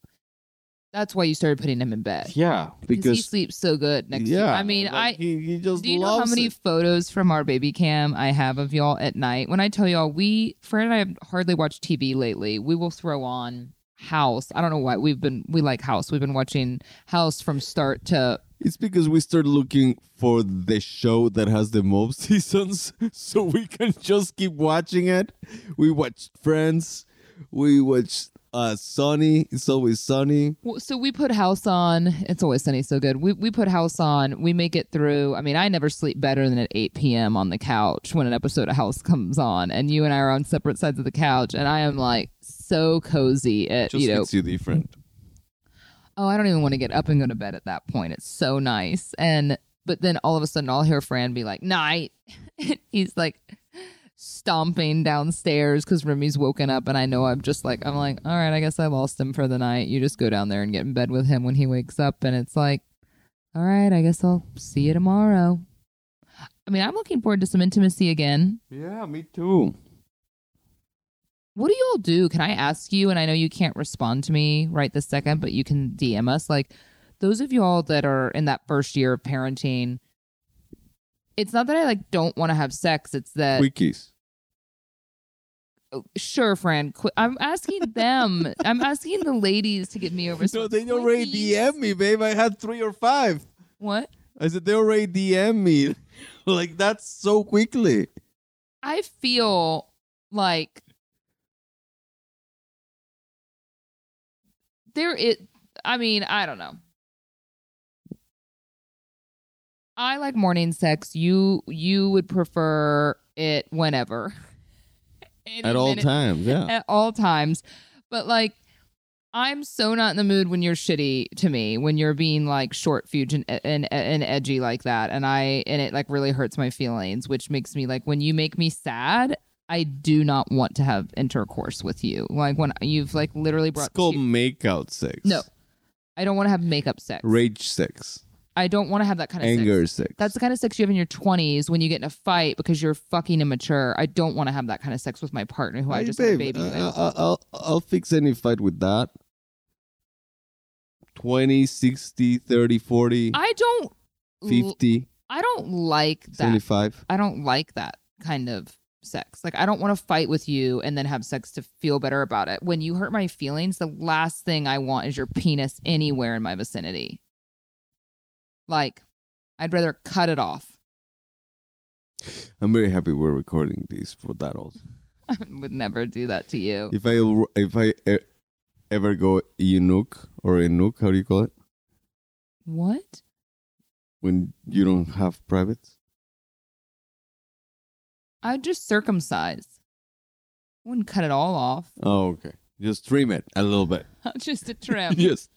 That's why you started putting him in bed. Yeah, Because he sleeps so good next to you. yeah, I mean, like, I he, he just Do you know how many it. photos from our baby cam I have of y'all at night? When I tell y'all, we Fran and I have hardly watched TV lately. We will throw on House. I don't know why we've been we like House. We've been watching House from start to It's because we start looking for the show that has the most seasons, so we can just keep watching it. We watched Friends. We watched uh Sunny. It's always Sunny. Well, so we put House on. It's always sunny, so good. We we put House on. We make it through. I mean, I never sleep better than at 8 p.m. on the couch when an episode of House comes on, and you and I are on separate sides of the couch, and I am like so cozy at Just you know. you different. Oh, I don't even want to get up and go to bed at that point. It's so nice, and but then all of a sudden I'll hear Fran be like, "Night." He's like stomping downstairs because Remy's woken up, and I know I'm just like, I'm like, all right, I guess I lost him for the night. You just go down there and get in bed with him when he wakes up, and it's like, all right, I guess I'll see you tomorrow. I mean, I'm looking forward to some intimacy again. Yeah, me too. What do y'all do? Can I ask you? And I know you can't respond to me right this second, but you can DM us. Like those of y'all that are in that first year of parenting, it's not that I like don't want to have sex. It's that Quickies. oh, sure, Fran. Qu- I'm asking them. I'm asking the ladies to get me over. No, they already. DM me, babe. I had three or five. What? I said they already DM me. like that's so quickly. I feel like there it I mean, I don't know. I like morning sex. You you would prefer it whenever. Any At all minute- times, yeah. At all times. But like I'm so not in the mood when you're shitty to me, when you're being like short fuse and, and and edgy like that, and I and it like really hurts my feelings, which makes me like when you make me sad, I do not want to have intercourse with you. Like when you've like literally brought It's called makeout sex. no, I don't want to have makeup sex. Rage sex. I don't want to have that kind of Anger sex. sex. That's the kind of sex you have in your 20s when you get in a fight because you're fucking immature. I don't want to have that kind of sex with my partner who I Hey, just had a babe, baby with. uh, I'll, I'll fix any fight with that. 20, 60, 30, 40, I don't. 50, I don't like that. 75. I don't like that kind of sex. Like I don't want to fight with you and then have sex to feel better about it. When you hurt my feelings, the last thing I want is your penis anywhere in my vicinity. Like I'd rather cut it off. I'm very happy we're recording these for that also. I would never do that to you. If I if I e- ever go eunuch or eunuch, how do you call it? What? When you don't have privates? I'd just circumcise. Wouldn't cut it all off. Oh, okay. Just trim it a little bit. just a trim. Just,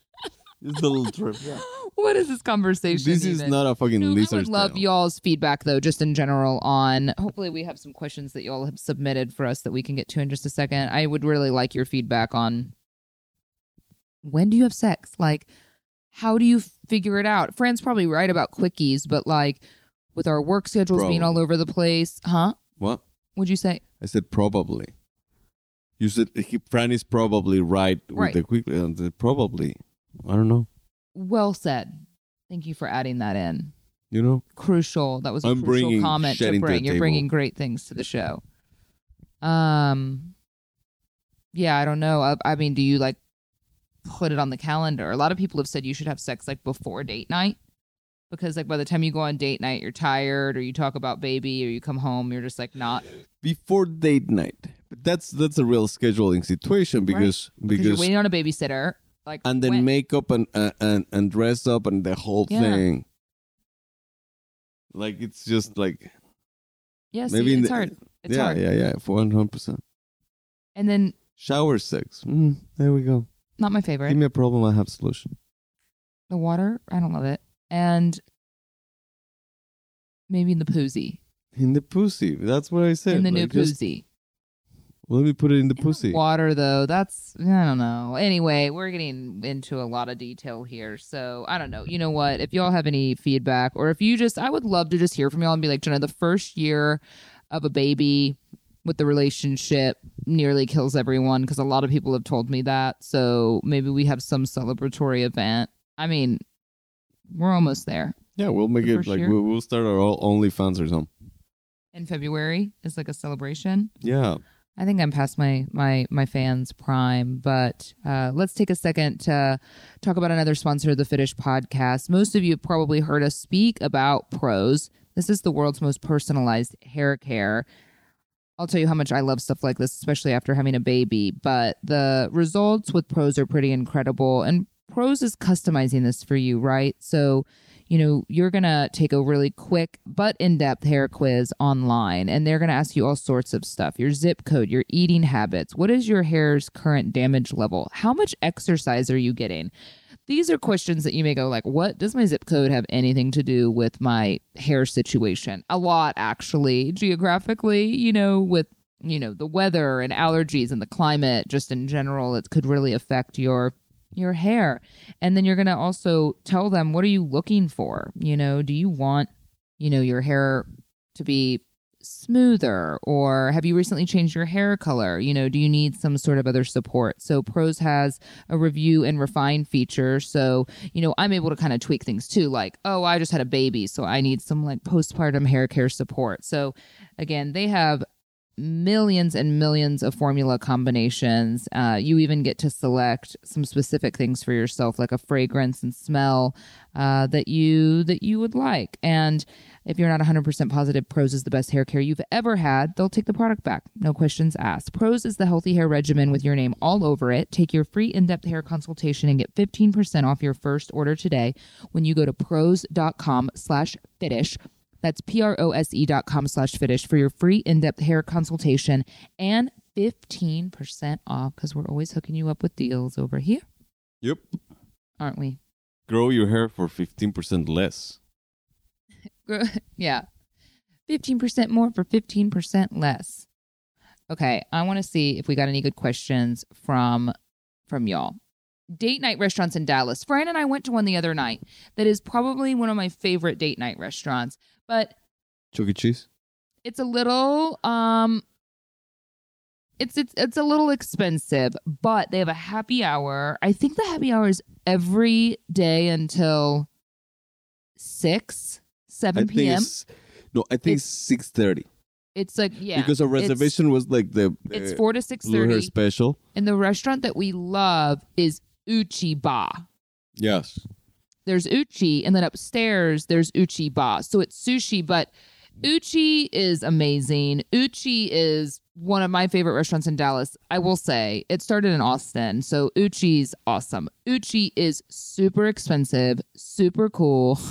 just a little trip. Yeah. What is this conversation? This is even? not a fucking No, I would love y'all's feedback though, just in general on hopefully we have some questions that y'all have submitted for us that we can get to in just a second. I would really like your feedback on when do you have sex? Like how do you figure it out? Fran's probably right about quickies, but like with our work schedules being all over the place, huh? What? Would you say? I said probably. You said he, Fran is probably right, Right. with the quickly. and uh, Probably. I don't know. Well said. Thank you for adding that in. You know? crucial. That was a I'm crucial bringing comment to the bring. You're table. bringing great things to the show. Um, yeah, I don't know. I, I mean, do you like put it on the calendar? A lot of people have said you should have sex like before date night because like by the time you go on date night, you're tired, or you talk about baby, or you come home, you're just like not Before date night. But that's that's a real scheduling situation because because, you're waiting on a babysitter. Like and then when- makeup and uh, and and dress up and the whole Yeah. thing. Like it's just like yeah, maybe it's the- hard. It's yeah hard. yeah yeah for one hundred percent. And then Shower sex. Mm, there we go. not my favorite. Give me a problem. I have solution. the water, I don't love it, and maybe in the poozy. In the pussy. That's what I said. in the new just- pussy. Let me put it in the pussy. Water though, that's I don't know. Anyway, we're getting into a lot of detail here, so I don't know. You know what? If y'all have any feedback, or if you just, I would love to just hear from y'all and be like, Jenna, the first year of a baby with the relationship nearly kills everyone because a lot of people have told me that. So maybe we have some celebratory event. I mean, we're almost there. Yeah, we'll make it like year? we'll, we'll start our OnlyFans or something. In February is like a celebration. Yeah. I think I'm past my my my fans prime, but uh, let's take a second to talk about another sponsor of the Fitish podcast. Most of you probably heard us speak about Prose. This is the world's most personalized hair care. I'll tell you how much I love stuff like this, especially after having a baby. But the results with Prose are pretty incredible, and Prose is customizing this for you, right? So you know, you're going to take a really quick but in depth hair quiz online, and they're going to ask you all sorts of stuff your zip code, your eating habits, what is your hair's current damage level, how much exercise are you getting? These are questions that you may go like, what does my zip code have anything to do with my hair situation? A lot, actually, geographically, you know, with you know the weather and allergies and the climate just in general it could really affect your your hair. And then you're going to also tell them what are you looking for? You know do you want you know your hair to be smoother? Or have you recently changed your hair color? You know do you need some sort of other support? So Prose has a review and refine feature. So you know i'm able to kind of tweak things too like oh i just had a baby so i need some like postpartum hair care support. So again they have millions and millions of formula combinations. Uh, you even get to select some specific things for yourself, like a fragrance and smell uh, that you that you would like. And if you're not 100% positive Prose is the best hair care you've ever had, they'll take the product back. No questions asked. Prose is the healthy hair regimen with your name all over it. Take your free in-depth hair consultation and get 15% off your first order today when you go to prose.com slash fitish. That's P-R-O-S-E dot com slash fitish for your free in-depth hair consultation and 15% off because we're always hooking you up with deals over here, Yep. aren't we? Grow your hair for 15% less. yeah. 15% more for 15% less. Okay, I want to see if we got any good questions from from y'all. Date night restaurants in Dallas. Fran and I went to one the other night that is probably one of my favorite date night restaurants, but Chuck E. Cheese? it's a little um it's it's it's a little expensive, but they have a happy hour. I think the happy hour is every day until 6 7 I p.m. no, I think it's 6.30. It's like yeah, because our reservation was like the It's, uh, four to six thirty, special. and the restaurant that we love is Uchi Ba. Yes. There's Uchi, and then upstairs there's Uchi Ba. So it's sushi, but Uchi is amazing. Uchi is one of my favorite restaurants in Dallas. I will say it started in Austin, so Uchi's awesome. Uchi is super expensive, super cool.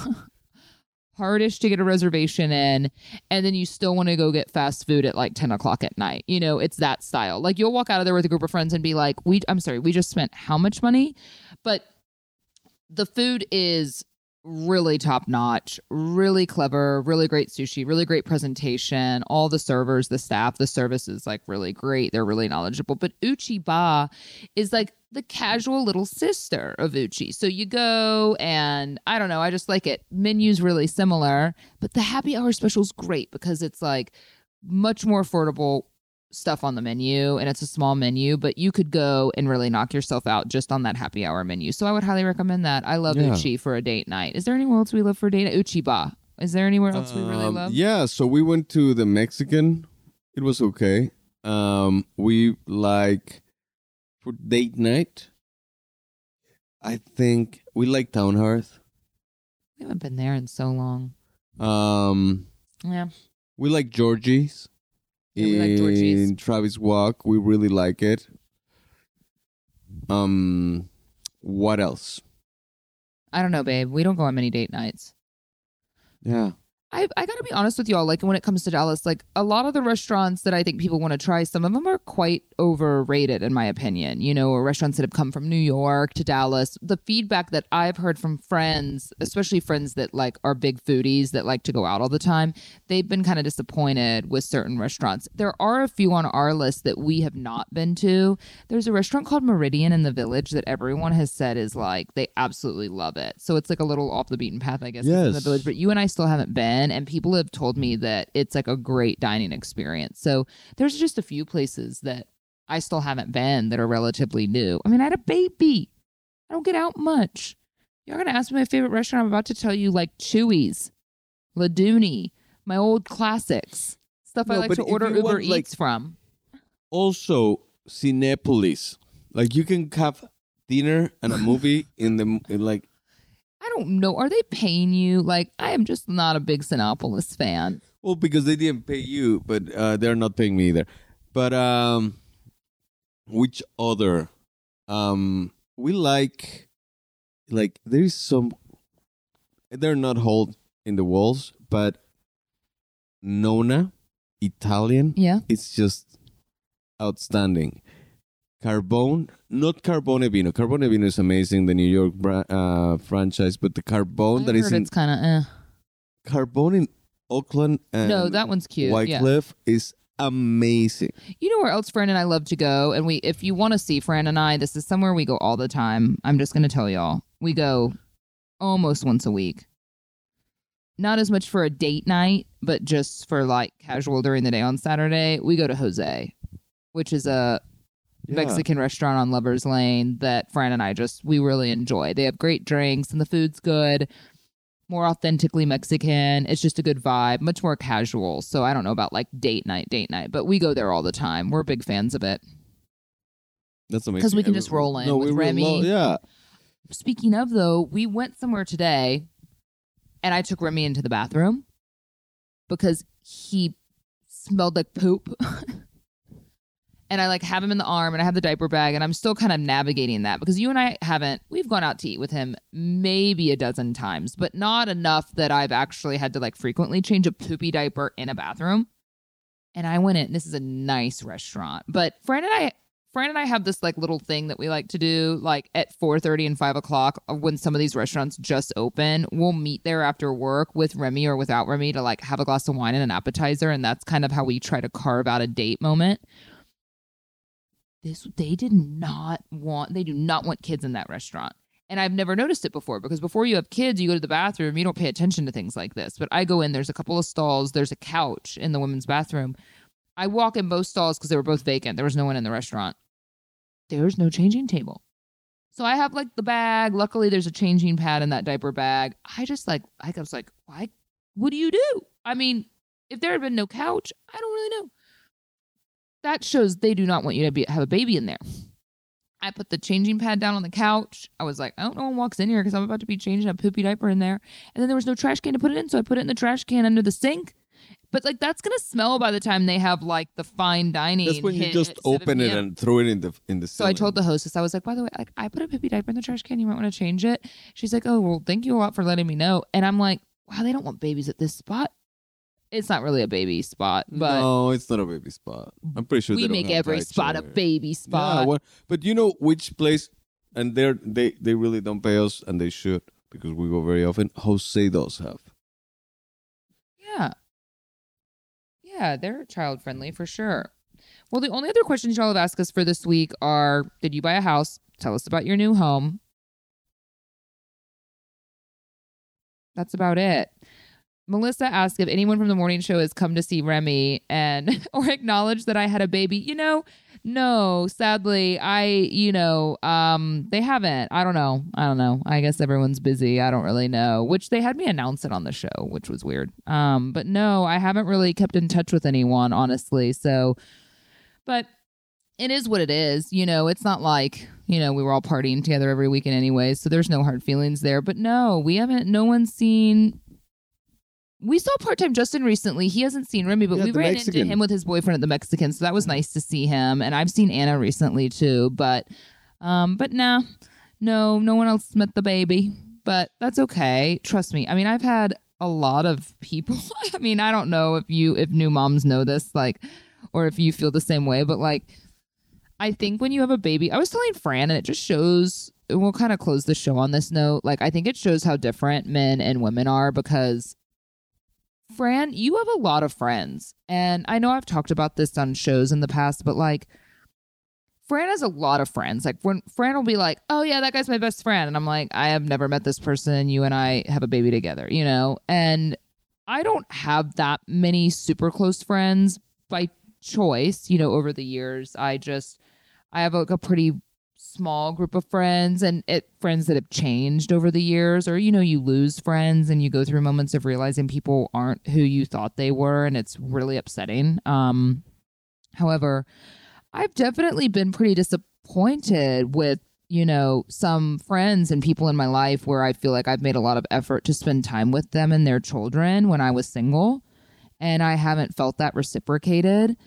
Hardish to get a reservation in, and then you still want to go get fast food at like 10 o'clock at night. You know, it's that style. Like you'll walk out of there with a group of friends and be like, We I'm sorry, we just spent how much money? But the food is really top notch, really clever, really great sushi, really great presentation. All the servers, the staff, the service is like really great. They're really knowledgeable. But Uchi Ba is like the casual little sister of Uchi. So you go and I don't know, I just like it. Menu's really similar, but the happy hour special is great because it's like much more affordable stuff on the menu and it's a small menu, but you could go and really knock yourself out just on that happy hour menu. So I would highly recommend that. I love Yeah. Uchi for a date night. Is there anywhere else we love for a date? Uchi Ba. Is there anywhere else we really Um, love? Yeah, so we went to the Mexican. It was okay. Um, we like for date night. I think we like Town Hearth. We haven't been there in so long. Um, Yeah. we like Georgie's. We like Georgie's. In Travis Walk, we really like it. Um, what else? I don't know, babe. We don't go on many date nights. Yeah, I, I gotta be honest with y'all. Like when it comes to Dallas, like a lot of the restaurants that I think people want to try, some of them are quite overrated, in my opinion. You know, or restaurants that have come from New York to Dallas. The feedback that I've heard from friends, especially friends that like are big foodies that like to go out all the time, they've been kind of disappointed with certain restaurants. There are a few on our list that we have not been to. There's a restaurant called Meridian in the Village that everyone has said is like they absolutely love it. So it's like a little off the beaten path, I guess, in the village. But you and I still haven't been, and people have told me that it's like a great dining experience. So there's just a few places that I still haven't been that are relatively new. I mean, I had a baby. I don't get out much. You're gonna ask me my favorite restaurant. I'm about to tell you like Chuy's, Laduni, my old classics, stuff I like to order Uber want, like- Eats from. Also, Cinepolis. Like you can have dinner and a movie in the in like I don't know. Are they paying you? Like, I am just not a big Cinepolis fan. well because they didn't pay you, but uh, they're not paying me either. But um, which other? Um, we like like there is some. They're not hold in the walls, but Nonna, Italian. Yeah. it's just outstanding. Carbone, not Carbone Vino. Carbone Vino is amazing, the New York bra- uh, franchise, but the Carbone I that is in it's kind of eh. Carbone in Oak Lawn and No, that one's cute. yeah. Wycliffe is amazing. You know where else Fran and I love to go? And we, if you want to see Fran and I, this is somewhere we go all the time. I'm just going to tell y'all. We go almost once a week. Not as much for a date night, but just for like casual during the day on Saturday. We go to Jose, which is a Yeah. Mexican restaurant on Lovers Lane that Fran and I just we really enjoy. They have great drinks and the food's good. More authentically Mexican. It's just a good vibe, much more casual. So I don't know about like date night, date night, but we go there all the time. We're big fans of it. That's amazing. Because we can just roll in no, with we Remy. yeah. Speaking of though, we went somewhere today and I took Remy into the bathroom because he smelled like poop. and I like have him in the arm and I have the diaper bag and I'm still kind of navigating that because you and I haven't we've gone out to eat with him maybe a dozen times, but not enough that I've actually had to like frequently change a poopy diaper in a bathroom. And I went in. This is a nice restaurant, but Fran and I Fran and I have this like little thing that we like to do, like at four thirty and five o'clock when some of these restaurants just open. We'll meet there after work with Remy or without Remy to like have a glass of wine and an appetizer, and that's kind of how we try to carve out a date moment. This they did not want. They do not want kids in that restaurant. And I've never noticed it before because before you have kids, you go to the bathroom, you don't pay attention to things like this. But I go in, there's a couple of stalls, there's a couch in the women's bathroom. I walk in both stalls because they were both vacant. There was no one in the restaurant there's no changing table. So I have like the bag. Luckily, there's a changing pad in that diaper bag. I just like, I was like, why? What do you do? I mean, if there had been no couch, I don't really know. That shows they do not want you to be, have a baby in there. I put the changing pad down on the couch. I was like, I don't know one walks in here because I'm about to be changing a poopy diaper in there. And then there was no trash can to put it in. So I put it in the trash can under the sink. But like that's gonna smell by the time they have like the fine dining. That's when you just open it and throw it in the in the. So I told the hostess, I was like, by the way, like I put a poopy diaper in the trash can. You might want to change it. She's like, oh well, thank you a lot for letting me know. And I'm like, wow, they don't want babies at this spot. It's not really a baby spot, but no, it's not a baby spot. I'm pretty sure we make every spot a baby spot. Yeah, well, but you know which place, and they're they they really don't pay us, and they should because we go very often. Jose does have. Yeah. Yeah, they're child friendly for sure. Well, the only other questions y'all have asked us for this week are Did you buy a house? Tell us about your new home. That's about it. Melissa asked if anyone from the morning show has come to see Remy and or acknowledged that I had a baby. You know, no, sadly, I, you know, um, they haven't. I don't know. I don't know. I guess everyone's busy. I don't really know. Which they had me announce it on the show, which was weird. Um, but no, I haven't really kept in touch with anyone, honestly. So, but it is what it is. You know, it's not like, you know, we were all partying together every weekend anyway. So there's no hard feelings there. But no, we haven't, no one's seen. We saw part time Justin recently. He hasn't seen Remy, but Yeah, we ran Mexican. into him with his boyfriend at the Mexican. So that was nice to see him. And I've seen Anna recently too. But, um, but nah, no, no one else met the baby. But that's okay. Trust me. I mean, I've had a lot of people. I mean, I don't know if you if new moms know this, like, or if you feel the same way, but like, I think when you have a baby, I was telling Fran, and it just shows. and We'll kind of close the show on this note. Like, I think it shows how different men and women are because Fran, you have a lot of friends. And I know I've talked about this on shows in the past, but like Fran has a lot of friends. Like when Fran will be like, "Oh yeah, that guy's my best friend." And I'm like, "I have never met this person. You and I have a baby together." You know? And I don't have that many super close friends by choice, you know, over the years. I just I have like a pretty small group of friends and it friends that have changed over the years or you know you lose friends and you go through moments of realizing people aren't who you thought they were and it's really upsetting. Um however i've definitely been pretty disappointed with you know some friends and people in my life where i feel like i've made a lot of effort to spend time with them and their children when i was single and i haven't felt that reciprocated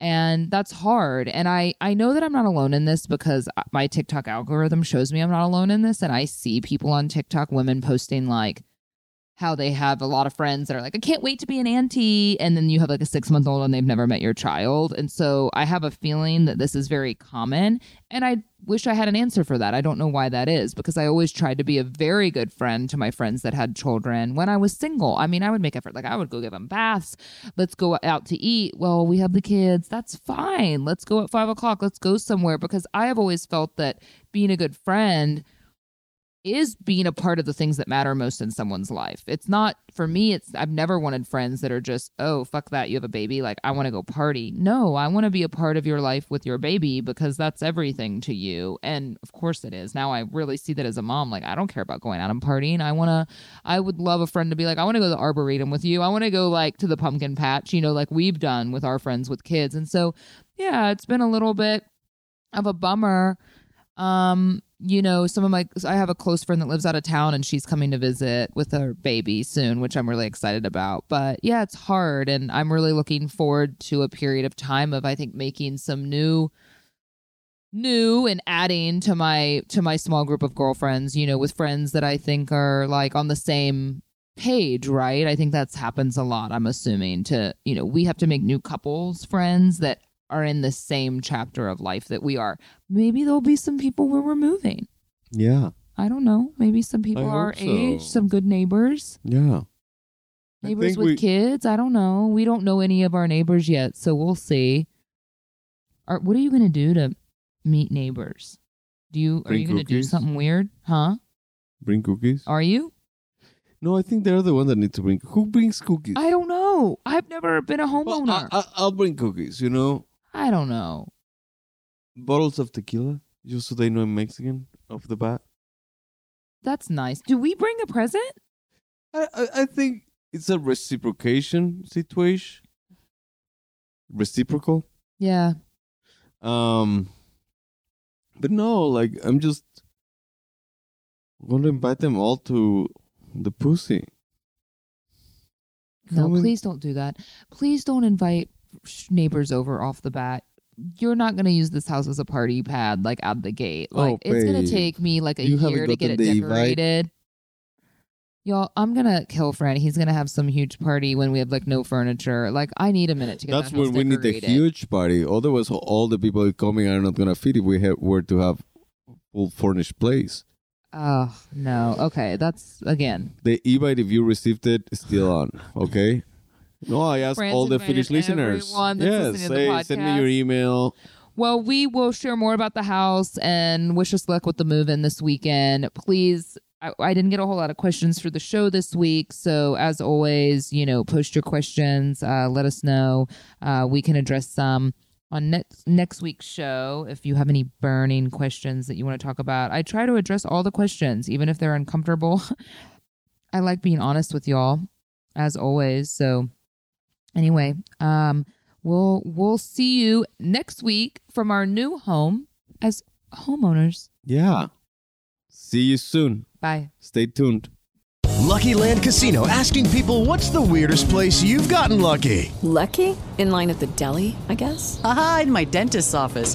and that's hard. And i i know that i'm not alone in this because uh, my tiktok algorithm shows me i'm not alone in this. And i see people on tiktok women posting like how they have a lot of friends that are like i can't wait to be an auntie and then you have like a six month old and they've never met your child. And so i have a feeling that this is very common and i wish i had an answer for that. I don't know why that is because i always tried to be a very good friend to my friends that had children when i was single. I mean i would make effort like i would go give them baths. Let's go out to eat. Well we have the kids. That's fine. Let's go at five o'clock. Let's go somewhere because i have always felt that being a good friend is being a part of the things that matter most in someone's life. It's not for me, it's I've never wanted friends that are just, oh, fuck that, you have a baby, like I want to go party. No, I want to be a part of your life with your baby because that's everything to you. And of course it is. Now I really see that as a mom, like I don't care about going out and partying. I want to I would love a friend to be like, I want to go to the arboretum with you. I want to go like to the pumpkin patch, you know, like we've done with our friends with kids. And so, yeah, it's been a little bit of a bummer um you know some of my i have a close friend that lives out of town and she's coming to visit with her baby soon which i'm really excited about. But yeah it's hard. And i'm really looking forward to a period of time of i think making some new new and adding to my to my small group of girlfriends you know with friends that i think are like on the same page right? I think that's happens a lot i'm assuming to you know we have to make new couples friends that are in the same chapter of life that we are. Maybe there'll be some people where we're moving. Yeah. I don't know. Maybe some people I our so. age, some good neighbors, Yeah. Neighbors with we- kids. I don't know. We don't know any of our neighbors yet, so we'll see. Are, what are you going to do to meet neighbors? Do you are you going to do something weird? Huh? Bring cookies? Are you? No, I think they're the one that need to bring. Who brings cookies? I don't know. I've never been a Well, homeowner. I, I, I'll bring cookies. You know, I don't know. bottles of tequila, just so they know I'm Mexican off the bat. That's nice. Do we bring a present? I, I, I think it's a reciprocation situation. Reciprocal. Yeah. Um, but no, like I'm just going to invite them all to the pussy. No, Come please don't do that. Please don't invite neighbors over off the bat. You're not going to use this house as a party pad like at the gate. Oh, Like it's going to take me like a You year to get it gotten the invite? decorated. Y'all, I'm going to kill Fran. He's going to have some huge party when we have like no furniture. Like I need a minute to get That's that when we need the huge party. Otherwise, all the people coming are not gonna fit if we have, were to have full furnished place. Oh, no. Okay, that's again. The e-bite, if you received it, is still on. Okay. No, I asked Fran's all the Fitish listeners. Yes, say, send me your email. Well, we will share more about the house and wish us luck with the move in this weekend. Please, I, I didn't get a whole lot of questions for the show this week. So, as always, you know, post your questions. Uh, let us know. Uh, we can address some on next, next week's show if you have any burning questions that you want to talk about. I try to address all the questions, even if they're uncomfortable. I like being honest with y'all, as always. So, anyway, um, we'll we'll see you next week from our new home as homeowners. Yeah. See you soon. Bye. Stay tuned. Lucky Land Casino asking people what's the weirdest place you've gotten lucky? Lucky? In line at the deli, I guess? Haha, in my dentist's office.